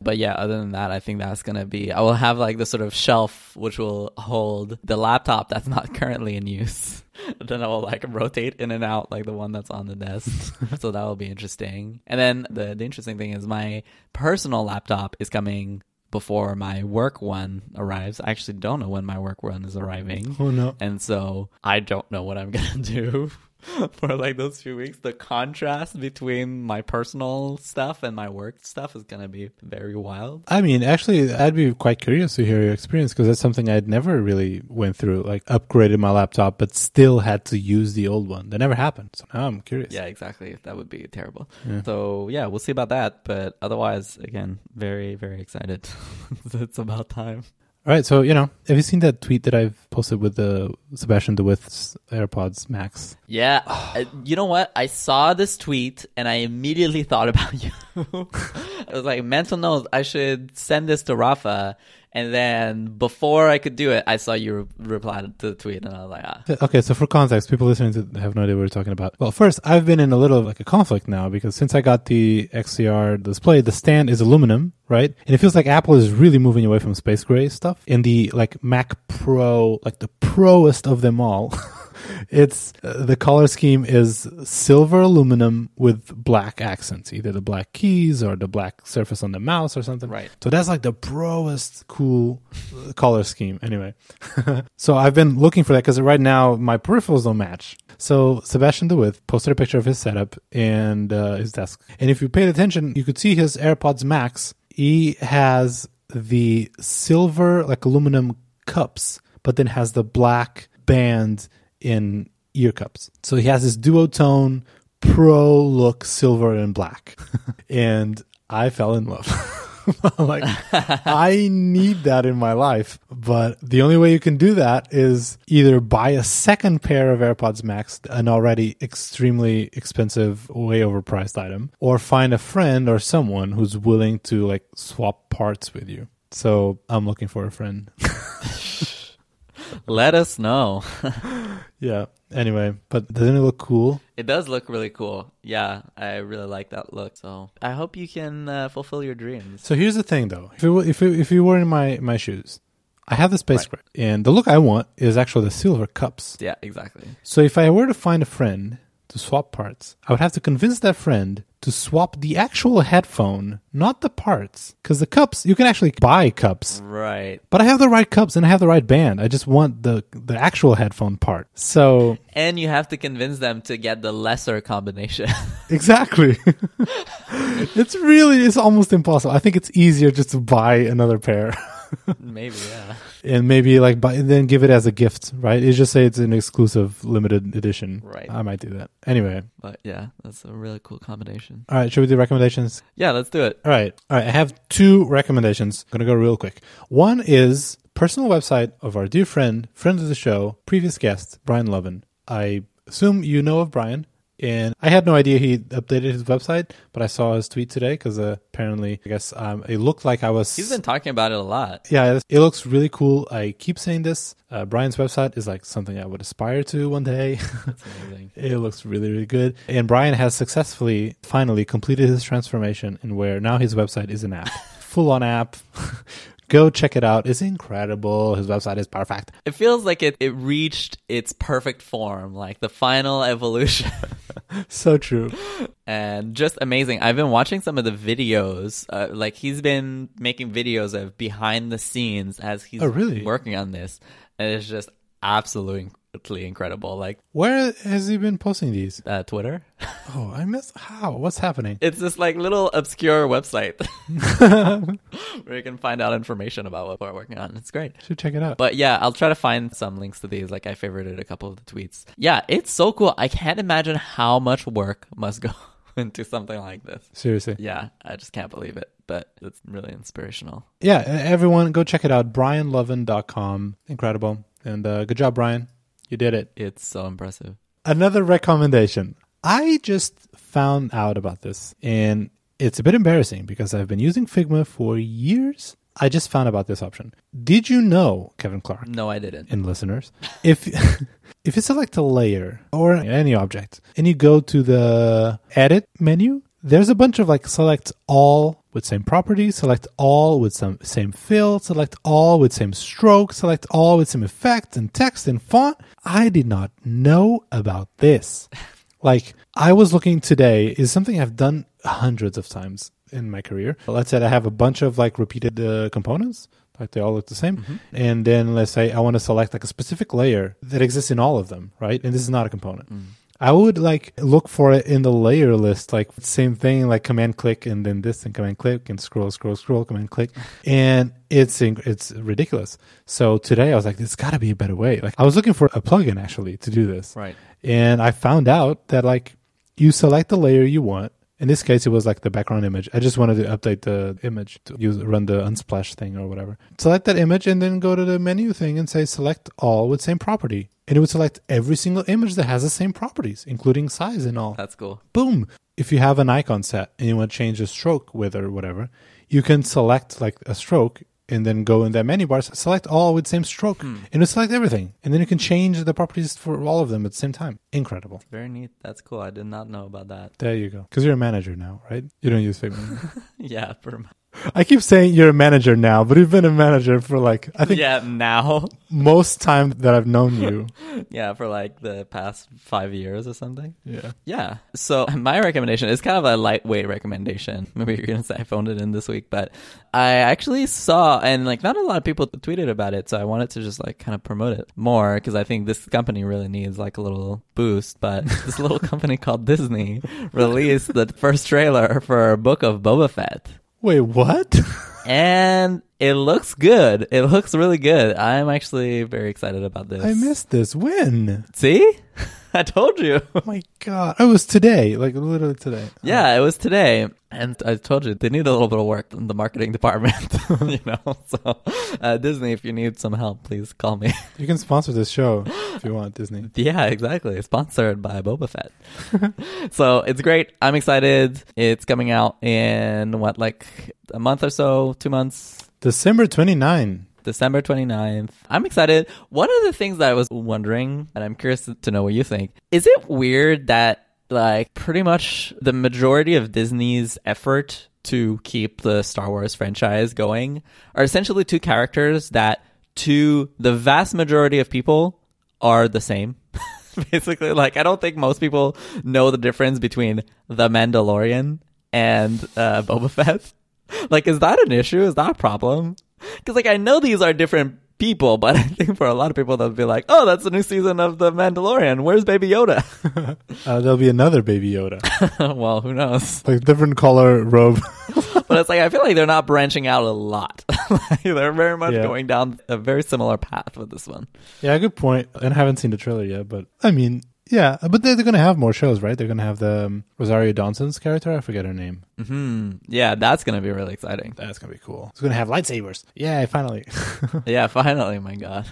S2: But yeah, other than that, I think that's gonna be. I will have like the sort of shelf which will hold the laptop that's not currently in use. then I will like rotate in and out like the one that's on the desk. so that will be interesting. And then the the interesting thing is my personal laptop is coming before my work one arrives. I actually don't know when my work one is arriving.
S1: Oh, no.
S2: And so I don't know what I'm gonna do for like those few weeks. The contrast between my personal stuff and my work stuff is gonna be very wild.
S1: I mean, actually, I'd be quite curious to hear your experience because that's something I'd never really went through. Like, upgraded my laptop, but still had to use the old one. That never happened. So now I'm curious.
S2: Yeah, exactly. That would be terrible. So yeah, we'll see about that. But otherwise, again, very, very excited. it's about time.
S1: All right. So, you know, have you seen that tweet that I've posted with the Sebastiaan de With's AirPods Max?
S2: Yeah, uh, you know what? I saw this tweet and I immediately thought about you. I was like, mental note, I should send this to Rafa. And then before I could do it, I saw you re- reply to the tweet, and I was like, ah,
S1: Okay, so for context, people listening to have no idea what we're talking about. Well, first, I've been in a little like a conflict now because since I got the XDR display, the stand is aluminum, right? And it feels like Apple is really moving away from space gray stuff. And the like Mac Pro, like the proest of them all. It's uh, the color scheme is silver aluminum with black accents, either the black keys or the black surface on the mouse or something.
S2: Right.
S1: So that's like the proest cool uh, color scheme. Anyway, so I've been looking for that because right now my peripherals don't match. So Sebastiaan de With posted a picture of his setup and uh, his desk, and if you paid attention, you could see his AirPods Max. He has the silver like aluminum cups, but then has the black band in ear cups. So he has this duotone pro look silver and black. and I fell in love. like I need that in my life, but the only way you can do that is either buy a second pair of AirPods Max, an already extremely expensive, way overpriced item, or find a friend or someone who's willing to like swap parts with you. So I'm looking for a friend.
S2: Let us know.
S1: yeah. Anyway, but doesn't it look cool?
S2: It does look really cool. Yeah, I really like that look. So I hope you can uh, fulfill your dreams.
S1: So here's the thing, though. If it, were- if it, if you were in my my shoes, I have the space
S2: Right.
S1: and the look I want is actually the silver cups.
S2: Yeah, exactly.
S1: So if I were to find a friend to swap parts, I would have to convince that friend to swap the actual headphone, not the parts, because the cups you can actually buy cups.
S2: Right.
S1: But I have the right cups and I have the right band. I just want the the actual headphone part. So
S2: And you have to convince them to get the lesser combination.
S1: Exactly. it's really it's almost impossible. I think it's easier just to buy another pair
S2: Maybe, yeah.
S1: And maybe like buy then give it as a gift, right? You just say it's an exclusive limited edition.
S2: Right.
S1: I might do that. Anyway.
S2: But yeah, that's a really cool combination.
S1: All right, should we do recommendations?
S2: Yeah, let's do it.
S1: All right. All right, I have two recommendations. I'm going to go real quick. One is personal website of our dear friend, friend of the show, previous guest, Brian Lovin. I assume you know of Brian. And I had no idea he updated his website, but I saw his tweet today because uh, apparently, I guess um, it looked like I was.
S2: He's been talking about it a lot.
S1: Yeah, it looks really cool. I keep saying this. Uh, Brian's website is like something I would aspire to one day. It looks really, really good. And Brian has successfully, finally completed his transformation and where now his website is an app, full on app. Go check it out. It's incredible. His website is perfect.
S2: It feels like it, it reached its perfect form, like the final evolution.
S1: So true.
S2: and just amazing. I've been watching some of the videos. Uh, like he's been making videos of behind the scenes as he's
S1: Oh, really?
S2: working on this, and it's just absolutely incredible. Like
S1: Where has he been posting these?
S2: uh, Twitter,
S1: Oh, I miss how? What's happening?
S2: it's this like little obscure website where you can find out information about what we're working on. It's great.
S1: Should check it out.
S2: But yeah, I'll try to find some links to these. Like I favorited a couple of the tweets. Yeah, it's so cool. I can't imagine how much work must go into something like this.
S1: Seriously.
S2: Yeah, I just can't believe it. But it's really inspirational.
S1: Yeah, everyone go check it out. BrianLovin.com. Incredible. And uh, good job, Brian. You did it.
S2: It's so impressive.
S1: Another recommendation. I just found out about this and it's a bit embarrassing because I've been using Figma for years. I just found about this option. Did you know, Kevin Clark
S2: No, I didn't.
S1: and listeners, if if you select a layer or any object and you go to the edit menu, there's a bunch of like select all with same properties, select all with some same fill, select all with same stroke, select all with same effect and text and font. I did not know about this. Like I was looking today is something I've done hundreds of times in my career. Let's say I have a bunch of like repeated uh, components, like they all look the same, and then let's say I want to select like a specific layer that exists in all of them, right? And this is not a component. I would like look for it in the layer list, like same thing, like command click and then this and command click and scroll, scroll, scroll, command click, and it's it's ridiculous. So today I was like, there's got to be a better way. Like I was looking for a plugin actually to do this,
S2: Right.
S1: and I found out that like you select the layer you want. In this case, it was like the background image. I just wanted to update the image to use run the unsplash thing or whatever. Select that image and then go to the menu thing and say select all with same property. And it would select every single image that has the same properties, including size and all.
S2: That's cool.
S1: Boom. If you have an icon set and you want to change the stroke with or whatever, you can select like a stroke and then go in that menu bar, select all with same stroke, hmm. and it'll select everything. And then you can change the properties for all of them at the same time. Incredible.
S2: Very neat. That's cool. I did not know about that.
S1: There you go. Because you're a manager now, right? You don't use Figma.
S2: Yeah, for
S1: I keep saying you're a manager now, but you've been a manager for like I think
S2: yeah now.
S1: most time that I've known you.
S2: yeah, for like the past five years or something.
S1: Yeah.
S2: Yeah. So my recommendation is kind of a lightweight recommendation. Maybe you're gonna say I phoned it in this week, but I actually saw and like not a lot of people tweeted about it, so I wanted to just like kind of promote it more because I think this company really needs like a little boost. But this little company called Disney released the first trailer for Book of Boba Fett.
S1: Wait, what?
S2: And it looks good. It looks really good. I'm actually very excited about this.
S1: I missed this. When?
S2: See? I told you.
S1: Oh my god. It was today. Like literally today.
S2: Yeah, it was today. And I told you they need a little bit of work in the marketing department, you know. So, uh, Disney, if you need some help, please call me.
S1: You can sponsor this show if you want, Disney.
S2: yeah, exactly. Sponsored by Boba Fett. so it's great. I'm excited. It's coming out in what, like a month or so, two months.
S1: December 29.
S2: December 29th. I'm excited. One of the things that I was wondering, and I'm curious to know what you think, is it weird that, like, pretty much the majority of Disney's effort to keep the Star Wars franchise going are essentially two characters that, to the vast majority of people, are the same? Basically, like, I don't think most people know the difference between The Mandalorian and uh, Boba Fett. Like, is that an issue? Is that a problem? Because like I know these are different people, but I think for a lot of people they'll be like, "Oh, that's a new season of The Mandalorian. Where's Baby Yoda?"
S1: Uh, there'll be another Baby Yoda.
S2: well, who knows?
S1: like different color robe.
S2: But it's like I feel like they're not branching out a lot. like, they're very much
S1: Yeah.
S2: going down a very similar path with this one.
S1: yeah, good point. And I haven't seen the trailer yet, but I mean, yeah, but they're, they're going to have more shows, right? They're going to have the um, Rosario Dawson's character. I forget her name.
S2: Hmm. Yeah, that's gonna be really exciting.
S1: That's going to be cool. It's going to have lightsabers. Yeah, finally.
S2: yeah, finally, my God.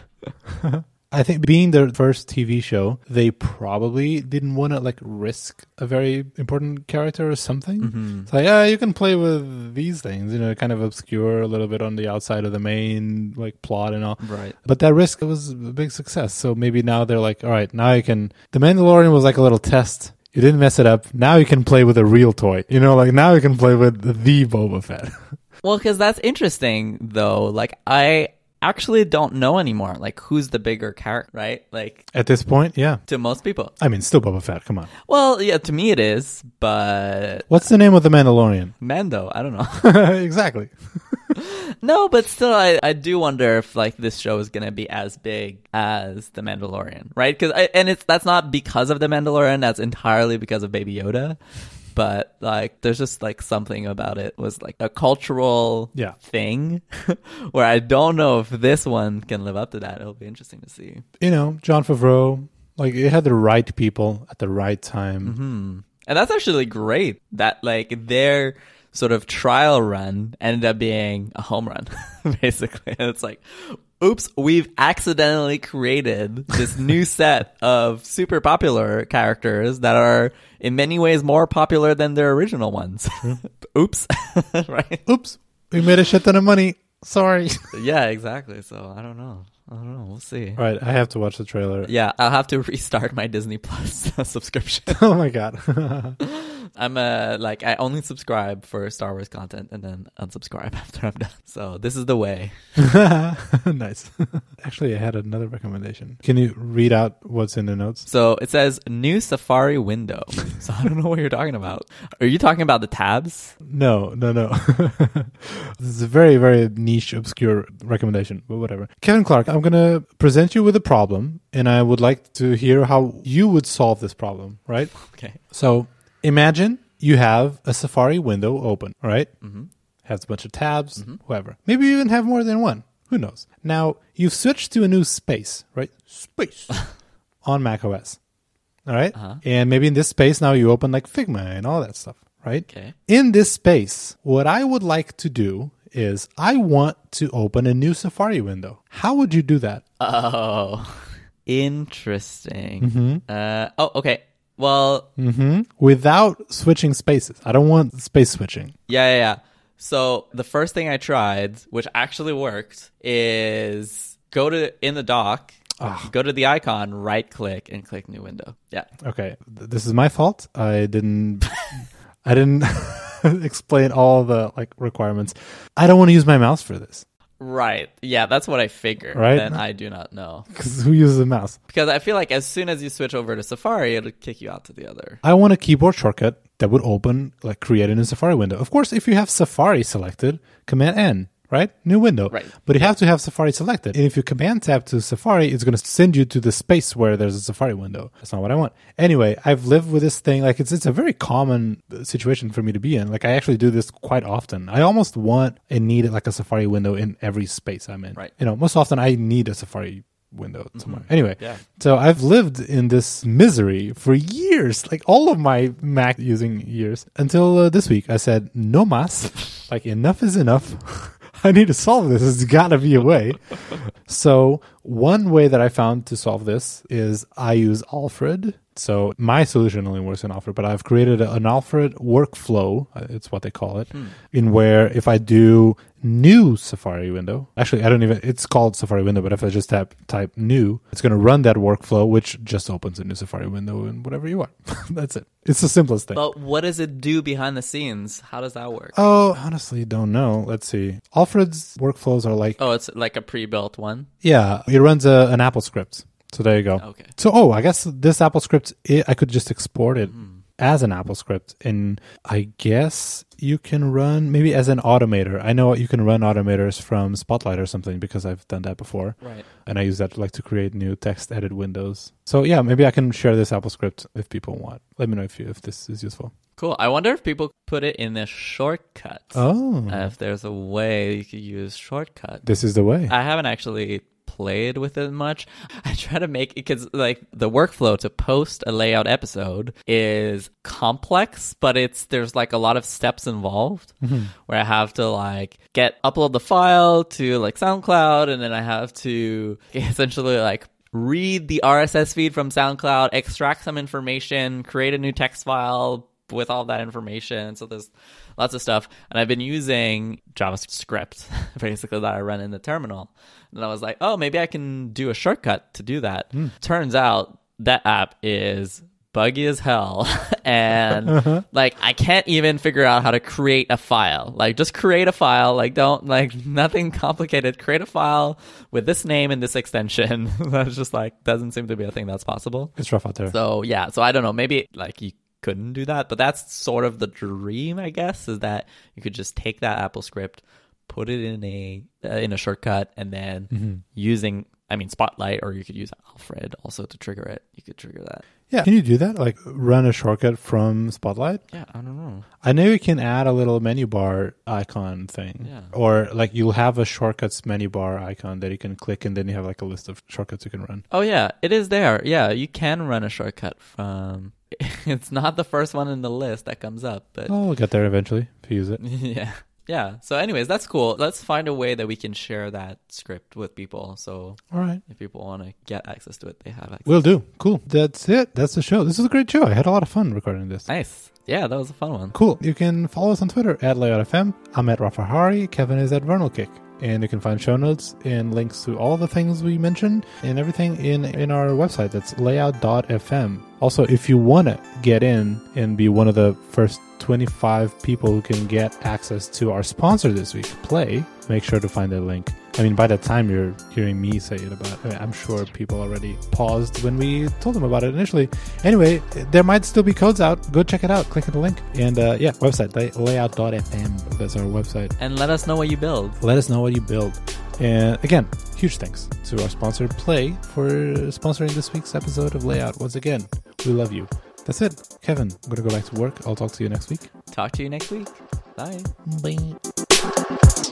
S1: I think being their first TV show, they probably didn't want to like risk a very important character or something.
S2: Mm-hmm.
S1: It's like, yeah, you can play with these things, you know, kind of obscure a little bit on the outside of the main like plot and all.
S2: Right.
S1: But that risk was a big success. So maybe now they're like, all right, now you can. The Mandalorian was like a little test. You didn't mess it up. Now you can play with a real toy. You know, like now you can play with the Boba Fett.
S2: Well, because that's interesting, though. Like, I actually don't know anymore. Like, who's the bigger character, right? Like,
S1: At this point, yeah.
S2: to most people.
S1: I mean, still Boba Fett. Come on.
S2: Well, yeah, to me it is, but
S1: What's the name of the Mandalorian?
S2: Mando, I don't know.
S1: exactly.
S2: no, but still, I, I do wonder if like this show is gonna be as big as The Mandalorian, right? Because and it's that's not because of The Mandalorian. That's entirely because of Baby Yoda. But like, there's just like something about it was like a cultural
S1: Yeah.
S2: thing, where I don't know if this one can live up to that. It'll be interesting to see.
S1: You know, Jon Favreau, like it had the right people at the right time.
S2: Hmm. And that's actually great that like their sort of trial run ended up being a home run, basically. And it's like, oops, we've accidentally created this new set of super popular characters that are in many ways more popular than their original ones. oops. right?
S1: Oops, we made a shit ton of money. Sorry.
S2: Yeah, exactly. So I don't know. I don't know. We'll see.
S1: All right, I have to watch the trailer.
S2: Yeah, I'll have to restart my Disney Plus subscription.
S1: Oh my god.
S2: I'm uh like I only subscribe for Star Wars content and then unsubscribe after I'm done. So this is the way.
S1: nice. Actually, I had another recommendation. Can you read out what's in the notes?
S2: So it says new Safari window. So I don't know what you're talking about. Are you talking about the tabs?
S1: No, no, no. this is a very, very niche, obscure recommendation, but whatever. Kevin Clark, I'm going to present you with a problem, and I would like to hear how you would solve this problem, right?
S2: Okay.
S1: So imagine you have a Safari window open, right?
S2: Mm-hmm.
S1: Has a bunch of tabs, Whoever, Maybe you even have more than one. Who knows? Now, you've switched to a new space, right? Space on Mac OS. All right?
S2: Uh-huh.
S1: And maybe in this space now you open like Figma and all that stuff, right?
S2: Okay.
S1: In this space, what I would like to do is I want to open a new Safari window. How would you do that?
S2: Oh, interesting. Uh oh, okay. Well,
S1: hmm Without switching spaces. I don't want space switching.
S2: yeah, yeah, yeah. So the first thing I tried, which actually worked, is go to in the dock, go to the icon, right click, and click new window. Yeah.
S1: Okay, th- this is my fault. I didn't. I didn't explain all the like requirements. I don't want to use my mouse for this
S2: Right. Yeah, that's what I figured.
S1: Right.
S2: Then I do not know.
S1: because who uses a mouse?
S2: Because I feel like as soon as you switch over to Safari, it'll kick you out to the other.
S1: I want a keyboard shortcut that would open like create a new Safari window. Of course, if you have Safari selected, Command N. Right, new window.
S2: Right.
S1: but you have to have Safari selected. And if you Command tab to Safari, it's going to send you to the space where there's a Safari window. That's not what I want. Anyway, I've lived with this thing. Like it's it's a very common uh, situation for me to be in. Like I actually do this quite often. I almost want and need like a Safari window in every space I'm in.
S2: Right.
S1: You know, most often I need a Safari window somewhere. Anyway,
S2: Yeah.
S1: so I've lived in this misery for years, like all of my Mac using years, until uh, this week. I said, no mas, like enough is enough. I need to solve this. There's got to be a way. So one way that I found to solve this is I use Alfred. So my solution only works in Alfred, but I've created an Alfred workflow. uh, It's what they call it, in where if I do new Safari window, actually I don't even. It's called Safari window, but if I just type type new, it's going to run that workflow, which just opens a new Safari window and whatever you want. That's it. It's the simplest thing.
S2: But what does it do behind the scenes? How does that work?
S1: Oh, honestly, don't know. Let's see. Alfred's workflows are like,
S2: Oh, it's like a pre-built one.
S1: yeah, it runs a, an AppleScript. So there you go.
S2: Okay.
S1: So, oh, I guess this AppleScript, I could just export it as an AppleScript. And I guess you can run maybe as an automator. I know you can run automators from Spotlight or something because I've done that before.
S2: Right.
S1: And I use that like to create new text edit windows. So yeah, maybe I can share this AppleScript if people want. Let me know if you, if this is useful.
S2: Cool. I wonder if people put it in the shortcuts.
S1: Oh,
S2: Uh, if there's a way you could use shortcut.
S1: this is the way.
S2: I haven't actually played with it much. I try to make it because like the workflow to post a layout episode is complex, but it's there's like a lot of steps involved mm-hmm. where I have to like get upload the file to like SoundCloud and then I have to essentially like read the RSS feed from SoundCloud, extract some information, create a new text file with all that information. So there's lots of stuff. And I've been using JavaScript basically that I run in the terminal. And I was like, oh, maybe I can do a shortcut to do that. Hmm. Turns out that app is buggy as hell. and uh-huh. like, I can't even figure out how to create a file. Like, just create a file. Like, don't, like, nothing complicated. Create a file with this name and this extension. that's just like, doesn't seem to be a thing that's possible.
S1: It's rough out there.
S2: So yeah, so I don't know. Maybe like you couldn't do that, but that's sort of the dream, I guess, is that you could just take that AppleScript, put it in a uh, in a shortcut, and then
S1: Mm-hmm.
S2: using, I mean, Spotlight, or you could use Alfred also to trigger it. You could trigger that.
S1: Yeah. Can you do that? Like run a shortcut from Spotlight?
S2: Yeah, I don't know.
S1: I know you can add a little menu bar icon thing.
S2: Yeah.
S1: Or like you'll have a shortcuts menu bar icon that you can click and then you have like a list of shortcuts you can run.
S2: Oh yeah, it is there. Yeah, you can run a shortcut from. It's not the first one in the list that comes up, but
S1: Oh, we'll get there eventually if you use it.
S2: yeah yeah so anyways that's cool let's find a way that we can share that script with people so
S1: All right.
S2: if people want to get access to it they have access
S1: Will do. Cool. That's it. That's the show. This is a great show. I had a lot of fun recording this.
S2: nice yeah that was a fun one
S1: Cool. You can follow us on Twitter at LayoutFM. I'm at Rafa Hari. Kevin is at VernalKick. And you can find show notes and links to all the things we mentioned and everything in, in our website. That's layout.fm. Also, if you want to get in and be one of the first 25 people who can get access to our sponsor this week, Play, make sure to find that link. I mean, by the time you're hearing me say it about, I mean, I'm sure people already paused when we told them about it initially. Anyway, there might still be codes out. Go check it out. Click on the link. And uh, yeah, website, lay- layout.fm. That's our website.
S2: and let us know what you build
S1: Let us know what you build. And again, huge thanks to our sponsor, Play, for sponsoring this week's episode of Layout. Once again, we love you. That's it. Kevin, I'm going to go back to work. I'll talk to you next week.
S2: Talk to you next week. Bye.
S1: Bye.